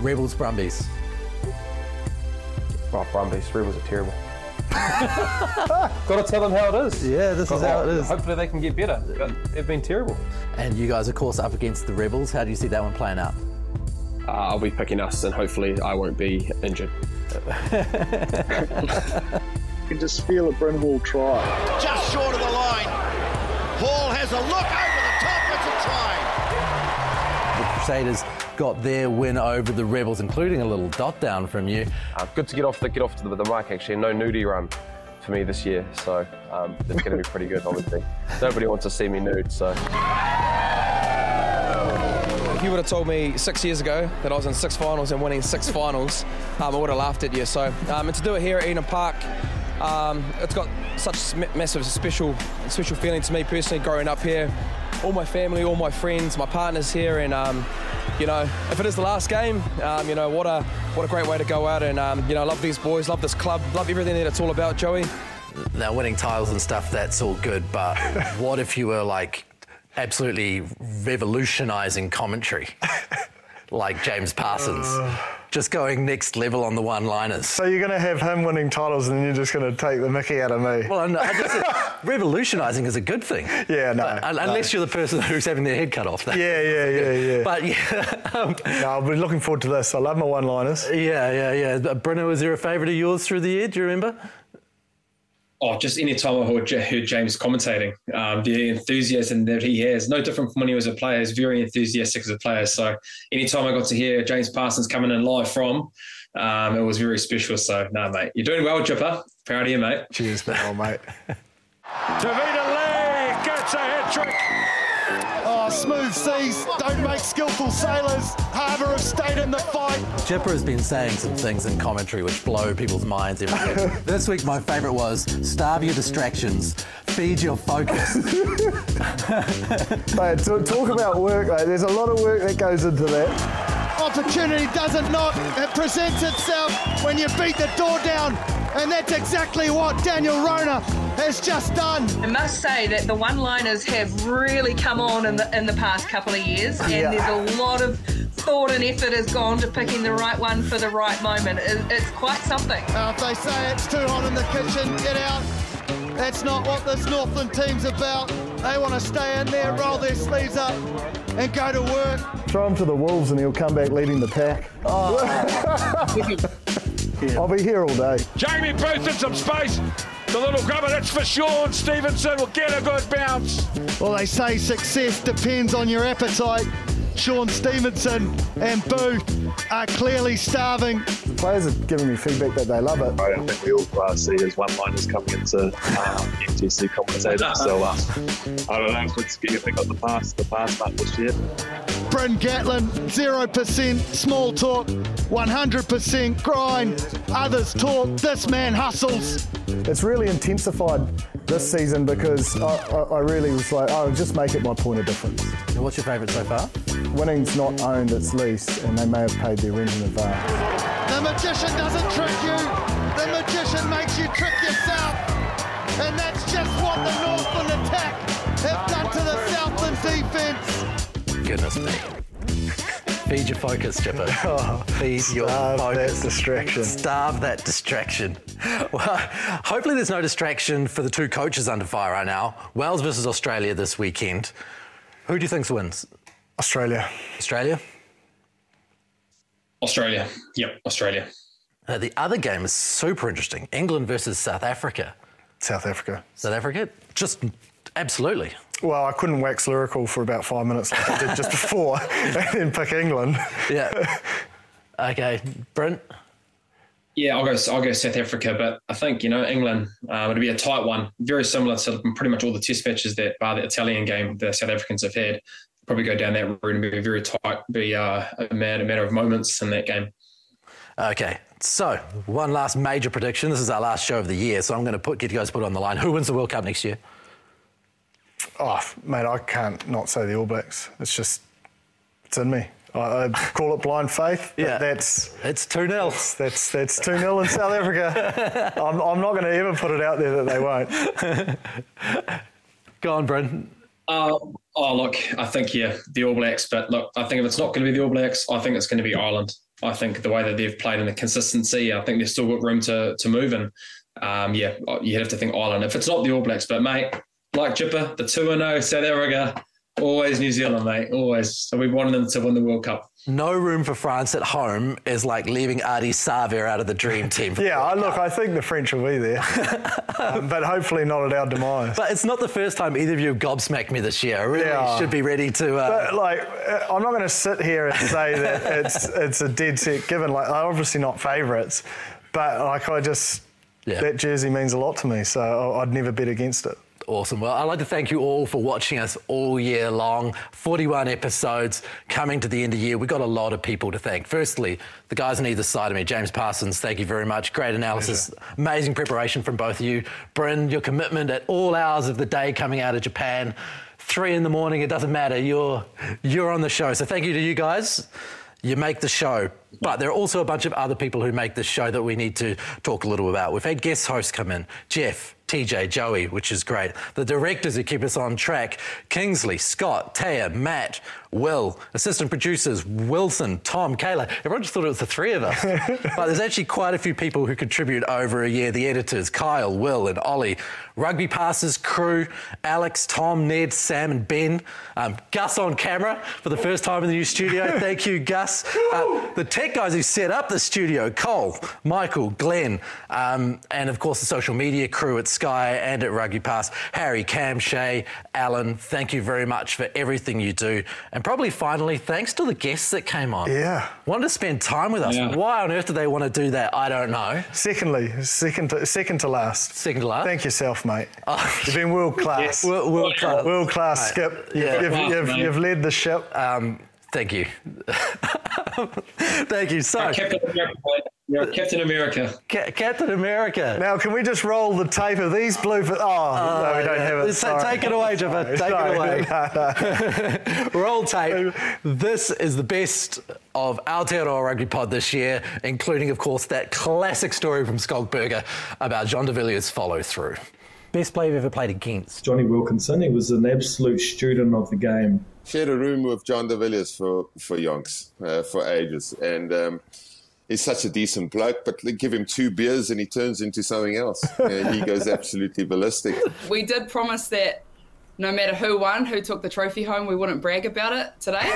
Speaker 1: Rebels Brumbies.
Speaker 9: Oh, Brumbies, Rebels are terrible. Got to tell them how it is.
Speaker 1: Yeah, this is how it is.
Speaker 9: Hopefully they can get better. But they've been terrible.
Speaker 1: And you guys, of course, up against the Rebels. How do you see that one playing out?
Speaker 10: Uh, I'll be picking us, and hopefully I won't be injured.
Speaker 11: You can just feel a Bryn will try.
Speaker 7: Just short of the line. Hall has a look over the top. It's a try.
Speaker 1: The Crusaders got their win over the Rebels, including a little dot down from you.
Speaker 9: Uh, good to get off the get off to the, the mic actually. No nudie run for me this year, so um, it's going to be pretty good. Obviously, [LAUGHS] nobody wants to see me nude, so.
Speaker 12: If you would have told me six years ago that I was in six finals and winning six finals, um, I would have laughed at you. So, um, and to do it here at Eden Park, um, it's got such a massive special, special feeling to me personally. Growing up here, all my family, all my friends, my partners here, and um, you know, if it is the last game, um, you know, what a what a great way to go out. And um, you know, love these boys, love this club, love everything that it's all about, Joey.
Speaker 1: Now, winning titles and stuff, that's all good, but [LAUGHS] what if you were like absolutely revolutionising commentary? [LAUGHS] like James Parsons. Just going next level on the one liners.
Speaker 2: So you're going to have him winning titles and then you're just going to take the mickey out of me.
Speaker 1: Well, no, I just [LAUGHS] revolutionising is a good thing.
Speaker 2: Yeah, no.
Speaker 1: Uh, unless you're the person who's having their head cut off. That-
Speaker 2: Yeah, yeah, yeah, yeah.
Speaker 1: But yeah. [LAUGHS] um,
Speaker 2: no, I'll be looking forward to this. I love my one-liners.
Speaker 1: Yeah, yeah, yeah. But Bruno, was there a favourite of yours through the year? Do you remember?
Speaker 3: Oh, just any time I heard, heard James commentating, um, the enthusiasm that he has, no different from when he was a player, he's very enthusiastic as a player. So anytime I got to hear James Parsons coming in live from, um, it was very special. So, no, mate, you're doing well, Chipper. Proud of you, mate.
Speaker 2: Cheers, pal, mate. [LAUGHS]
Speaker 7: Tavita Lee gets a hat trick.
Speaker 13: Smooth seas don't make skillful sailors. Harbour have stayed in the fight.
Speaker 1: Chipper has been saying some things in commentary which blow people's minds every week. [LAUGHS] this week, my favourite was starve your distractions, feed your focus.
Speaker 2: Mate, talk, talk about work, mate. There's a lot of work that goes into that.
Speaker 13: Opportunity doesn't knock. It presents itself when you beat the door down. And that's exactly what Daniel Rona has just done.
Speaker 14: I must say that the one-liners have really come on in the in the past couple of years, and
Speaker 2: Yeah.
Speaker 14: there's a lot of thought and effort has gone to picking the right one for the right moment. It, it's quite something.
Speaker 13: Now, if they say it's too hot in the kitchen, get out. That's not what this Northland team's about. They want to stay in there, roll their sleeves up, and go to work.
Speaker 2: Throw him to the Wolves and he'll come back leading the pack. Oh. [LAUGHS] I'll be here all day.
Speaker 7: Jamie Booth in some space. The little grubber, that's for Sean Stevenson, will get a good bounce. Well, they say success depends on your appetite. Sean Stevenson and Booth are clearly starving.
Speaker 2: Players are giving me feedback that they love it.
Speaker 11: I don't think we all uh, see as one-liners coming into um, NPC commentators. So uh, I don't know if it's if they got the pass, the pass back this year.
Speaker 13: Bryn Gatland, 0% small talk, 100% grind. Others talk, this man hustles.
Speaker 2: It's really intensified this season because I, I, I really was like, oh, just make it my point of difference.
Speaker 1: And what's your favourite so far?
Speaker 2: Winning's not owned, it's leased, and they may have paid their rent in advance.
Speaker 13: The magician doesn't trick you, the magician makes you trick yourself. And that's just what the Northland attack have done to the Southland defence.
Speaker 1: Goodness me. Feed your focus, Chipper. [LAUGHS] Feed your
Speaker 2: Starve that distraction.
Speaker 1: Starve that distraction. [LAUGHS] Well, hopefully there's no distraction for the two coaches under fire right now. Wales versus Australia this weekend. Who do you think wins?
Speaker 2: Australia.
Speaker 1: Australia?
Speaker 3: Australia. Yep, Australia.
Speaker 1: Uh, the other game is super interesting. England versus South Africa.
Speaker 2: South Africa.
Speaker 1: South Africa? Just absolutely.
Speaker 2: Well, I couldn't wax lyrical for about five minutes like I did just before [LAUGHS] and then pick England.
Speaker 1: Yeah. okay, Brent?
Speaker 3: Yeah, I'll go. I'll go South Africa, but I think you know England. Uh, it'll be a tight one, very similar to pretty much all the Test matches that, bar the Italian game, the South Africans have had. Probably go down that route and be very tight, be uh, a matter, a matter of moments in that game.
Speaker 1: Okay, so one last major prediction. This is our last show of the year, so I'm going to put get you guys put on the line. Who wins the World Cup next year?
Speaker 2: Oh, mate, I can't not say the All Blacks. It's just, it's in me. I, I call it blind faith. but
Speaker 1: Yeah.
Speaker 2: That's
Speaker 1: It's 2 0.
Speaker 2: that's that's 2 0 in South Africa. [LAUGHS] I'm, I'm not going to ever put it out there that they won't.
Speaker 1: Go on, Brent.
Speaker 3: Uh, oh, look, I think yeah, the All Blacks. But look, I think if it's not going to be the All Blacks, I think it's going to be Ireland. I think the way that they've played and the consistency, I think they've still got room to to move. And um, yeah, you have to think Ireland. If it's not the All Blacks, but mate, like Jipper, the two and zero South Africa, always New Zealand, mate, always. So we wanted them to win the World Cup.
Speaker 1: No room for France at home is like leaving Ardie Savea out of the dream team. [LAUGHS]
Speaker 2: yeah, I, look, I think the French will be there, [LAUGHS] um, but hopefully not at our demise.
Speaker 1: But it's not the first time either of you have gobsmacked me this year. I really yeah. should be ready to. Uh...
Speaker 2: But, like, uh, I'm not going to sit here and say that [LAUGHS] it's it's a dead set given. Like, they're obviously not favourites, but like I just yeah. that jersey means a lot to me, so I'd never bet against it.
Speaker 1: Awesome. Well, I'd like to thank you all for watching us all year long. 41 episodes coming to the end of the year. We've got a lot of people to thank. Firstly, the guys on either side of me, James Parsons, thank you very much. Great analysis, Pleasure. amazing preparation from both of you. Bryn, your commitment at all hours of the day coming out of Japan. Three in the morning, it doesn't matter. You're, you're on the show. So thank you to you guys. You make the show. But there are also a bunch of other people who make this show that we need to talk a little about. We've had guest hosts come in Jeff, TJ, Joey, which is great. The directors who keep us on track Kingsley, Scott, Taya, Matt, Will, assistant producers Wilson, Tom, Kayla. Everyone just thought it was the three of us. [LAUGHS] but there's actually quite a few people who contribute over a year. The editors, Kyle, Will, and Ollie. Rugby Passes crew, Alex, Tom, Ned, Sam, and Ben. Um, Gus on camera for the first time in the new studio. [LAUGHS] Thank you, Gus. Uh, the tech guys who set up the studio, Cole, Michael, Glenn, um, and of course the social media crew at Sky and at Rugby Pass, Harry, Cam, Shay, Alan, thank you very much for everything you do. And probably finally, thanks to the guests that came on.
Speaker 2: Yeah.
Speaker 1: Wanted to spend time with us. Yeah. Why on earth do they want to do that? I don't know.
Speaker 2: Secondly, second to, second to last.
Speaker 1: Second to last?
Speaker 2: Thank yourself, mate. Oh. You've been world class. yes.
Speaker 1: World, world class.
Speaker 2: World class, Skip. Yeah. You've, you've, you've, you've led the ship.
Speaker 1: Um, Thank you. [LAUGHS] Thank you. So,
Speaker 3: Captain America. Captain America.
Speaker 1: Ca- Captain America.
Speaker 2: Now, can we just roll the tape of these blue? Oh, uh, no, we don't have it.
Speaker 1: So take it away, Jimmy. Take Sorry. it away. [LAUGHS] [LAUGHS] roll tape. This is the best of Aotearoa Rugby Pod this year, including, of course, that classic story from Burger about Jean de Villiers' follow through. Best player you've ever played against?
Speaker 15: Jonny Wilkinson. He was an absolute student of the game
Speaker 16: shared a room with Jean de Villiers for for yonks uh, for ages, and um, he's such a decent bloke. But give him two beers and he turns into something else. uh, he goes [LAUGHS] absolutely ballistic.
Speaker 17: We did promise that no matter who won, who took the trophy home, we wouldn't brag about it today. [LAUGHS]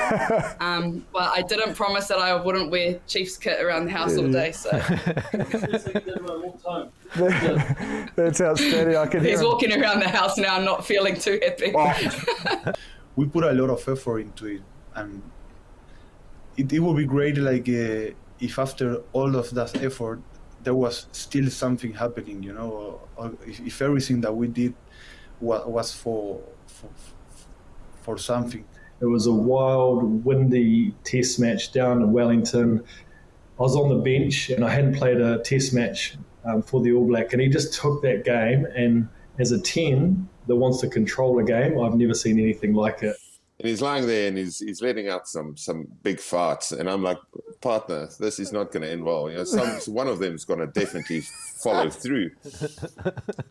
Speaker 17: Um, but I didn't promise that I wouldn't wear Chiefs kit around the house all day. So [LAUGHS]
Speaker 2: that's outstanding. I can.
Speaker 17: He's walking around the house now, not feeling too happy.
Speaker 15: Oh we put a lot of effort into it, and it, it would be great like uh, if after all of that effort there was still something happening, you know, or, or if, if, everything that we did was, was for, for for something.
Speaker 18: It was a wild, windy test match down in Wellington. I was on the bench and I hadn't played a test match um, for the All Black, and he just took that game and as a 10 that wants to control a game, I've never seen anything like it.
Speaker 16: And he's lying there and he's, he's letting out some, some big farts. And I'm like, partner, this is not going to end well. You know, some, [LAUGHS] one of them is going to definitely follow through.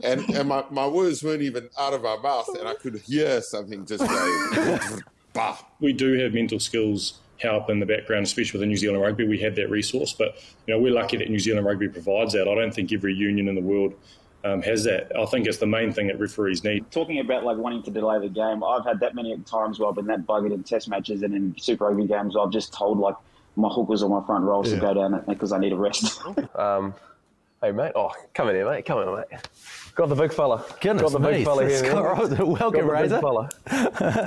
Speaker 16: And, and my, my words weren't even out of my mouth, and I could hear something just go, [LAUGHS] bah.
Speaker 18: We do have mental skills help in the background, especially with the New Zealand rugby. We have that resource, but you know we're lucky that New Zealand rugby provides that. I don't think every union in the world um, has that. I think it's the main thing that referees need.
Speaker 19: Talking about like wanting to delay the game, I've had that many times where I've been that buggered in Test matches and in Super Rugby games. I've just told like my hookers on my front rows yeah. to go down because I need a rest.
Speaker 9: um, hey mate, oh come in here, mate. Come in, mate. Got the big fella.
Speaker 1: Goodness
Speaker 9: Got the big fella here.
Speaker 1: Welcome, Razor.
Speaker 9: All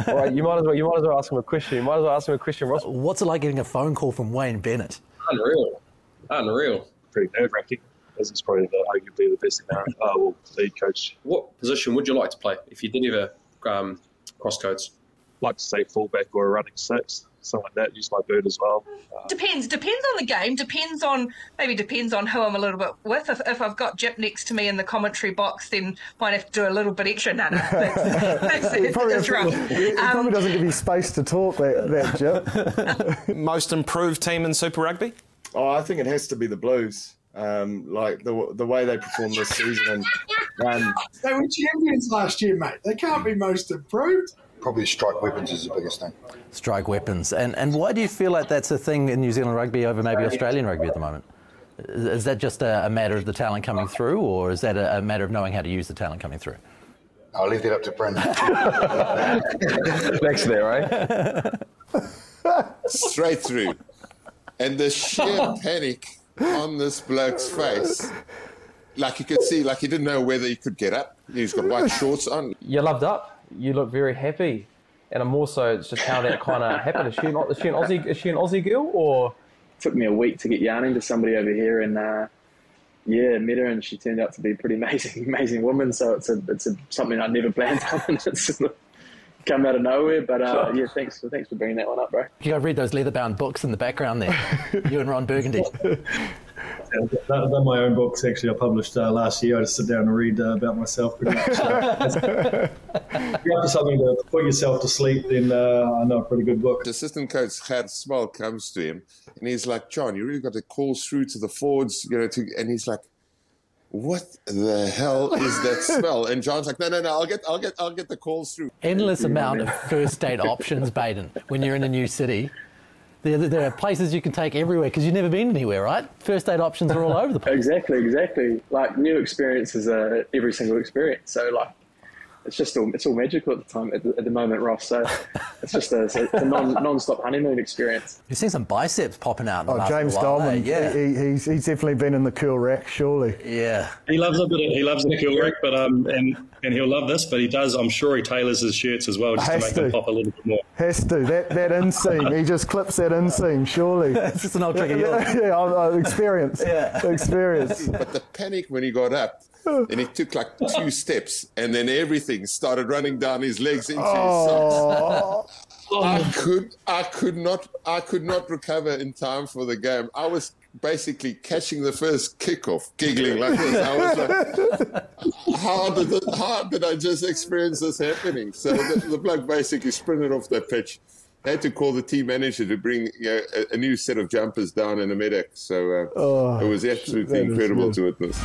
Speaker 9: right, you might as well. You might as well ask him a question. You might as well ask him a question, Ross.
Speaker 1: What's it like getting a phone call from Wayne Bennett?
Speaker 3: Unreal. Unreal.
Speaker 11: Pretty nerve wracking as it's probably the, arguably the best in our uh, well, lead coach.
Speaker 3: What position would you like to play if you did ever um, cross codes?
Speaker 11: Like to say fullback or a running six, something like that. Use my bird as well.
Speaker 14: Uh, depends. Depends on the game. Depends on maybe depends on who I'm a little bit with. If, if I've got Jip next to me in the commentary box, then might have to do a little bit extra. No, no, [LAUGHS] that's, that's,
Speaker 2: probably,
Speaker 14: that's rough.
Speaker 2: It um, probably doesn't give you space to talk that, that
Speaker 20: Jip. [LAUGHS] Most improved team in Super Rugby?
Speaker 21: Oh, I think it has to be the Blues. Um, like the the way they performed this season, and um,
Speaker 22: they were champions last year, mate. They can't be most improved.
Speaker 23: probably strike weapons is the biggest thing.
Speaker 1: Strike weapons. And, and why do you feel like that's a thing in New Zealand rugby over maybe Australian rugby at the moment? Is, is that just a, a, matter of the talent coming through, or is that a, a matter of knowing how to use the talent coming through?
Speaker 23: I'll leave that up to Brendan. [LAUGHS]
Speaker 9: Next there,
Speaker 16: right? Straight through. And the sheer [LAUGHS] panic on this bloke's face. Like you could see, like he didn't know whether he could get up. He's got white [LAUGHS] shorts on.
Speaker 9: You loved up. You look very happy. And I'm also it's just how that kind of happened. Is she, an, is she an Aussie? Is she an Aussie girl or?
Speaker 24: took me a week to get yarning to somebody over here, and uh, yeah, met her, and she turned out to be a pretty amazing, [LAUGHS] amazing woman. So it's a it's a, something I'd never planned on, and [LAUGHS] it's come out of nowhere. But uh, yeah, thanks for thanks for bringing that one up, bro.
Speaker 1: You got to read those leather-bound books in the background there. [LAUGHS] you and Ron Burgundy.
Speaker 18: They're my own books, actually. I published uh, last year. I just sit down and read uh, about myself pretty much. [LAUGHS] If you're up to something to put yourself to sleep, then uh, I know a pretty good book.
Speaker 16: The assistant coach, Gert Smal, comes to him and he's like, John, you really got to call through to the forwards, you know, to, and he's like, what the hell is that [LAUGHS] smell? And John's like, no, no, no, I'll get, I'll get, I'll get the calls through.
Speaker 1: Endless [LAUGHS] amount of first date options, Baden, when you're in a new city. There, there are places you can take everywhere because you've never been anywhere, right? First date options are all over the place.
Speaker 24: exactly, exactly. Like new experiences are every single experience. So like it's just all it's all magical at the time at the, at the moment, Ross. So it's just a, it's a non [LAUGHS] non-stop honeymoon experience.
Speaker 1: You've seen some biceps popping out.
Speaker 2: oh, James Dolman, yeah, he, he's he's definitely been in the cool rack, surely.
Speaker 1: Yeah,
Speaker 25: he loves a bit. Of, he loves the cool rack, but um, and and he'll love this, but he does. I'm sure he tailors his shirts as well just Has to make to. them pop a little bit more.
Speaker 2: Has to that that inseam. he just clips that inseam. Surely, [LAUGHS]
Speaker 1: it's just an old trick of [LAUGHS]
Speaker 2: yours. yeah, experience. yeah, experience.
Speaker 16: But the panic when he got up and he took like two [LAUGHS] steps, and then everything started running down his legs into oh. his socks. I could, I could not, I could not recover in time for the game. I was basically catching the first kickoff, giggling like this. I was like, how did, the, how did I just experience this happening? So the, the bloke basically sprinted off the pitch. They had to call the team manager to bring you know, a, a, new set of jumpers down in a medic. So uh, oh, it was absolutely incredible to witness.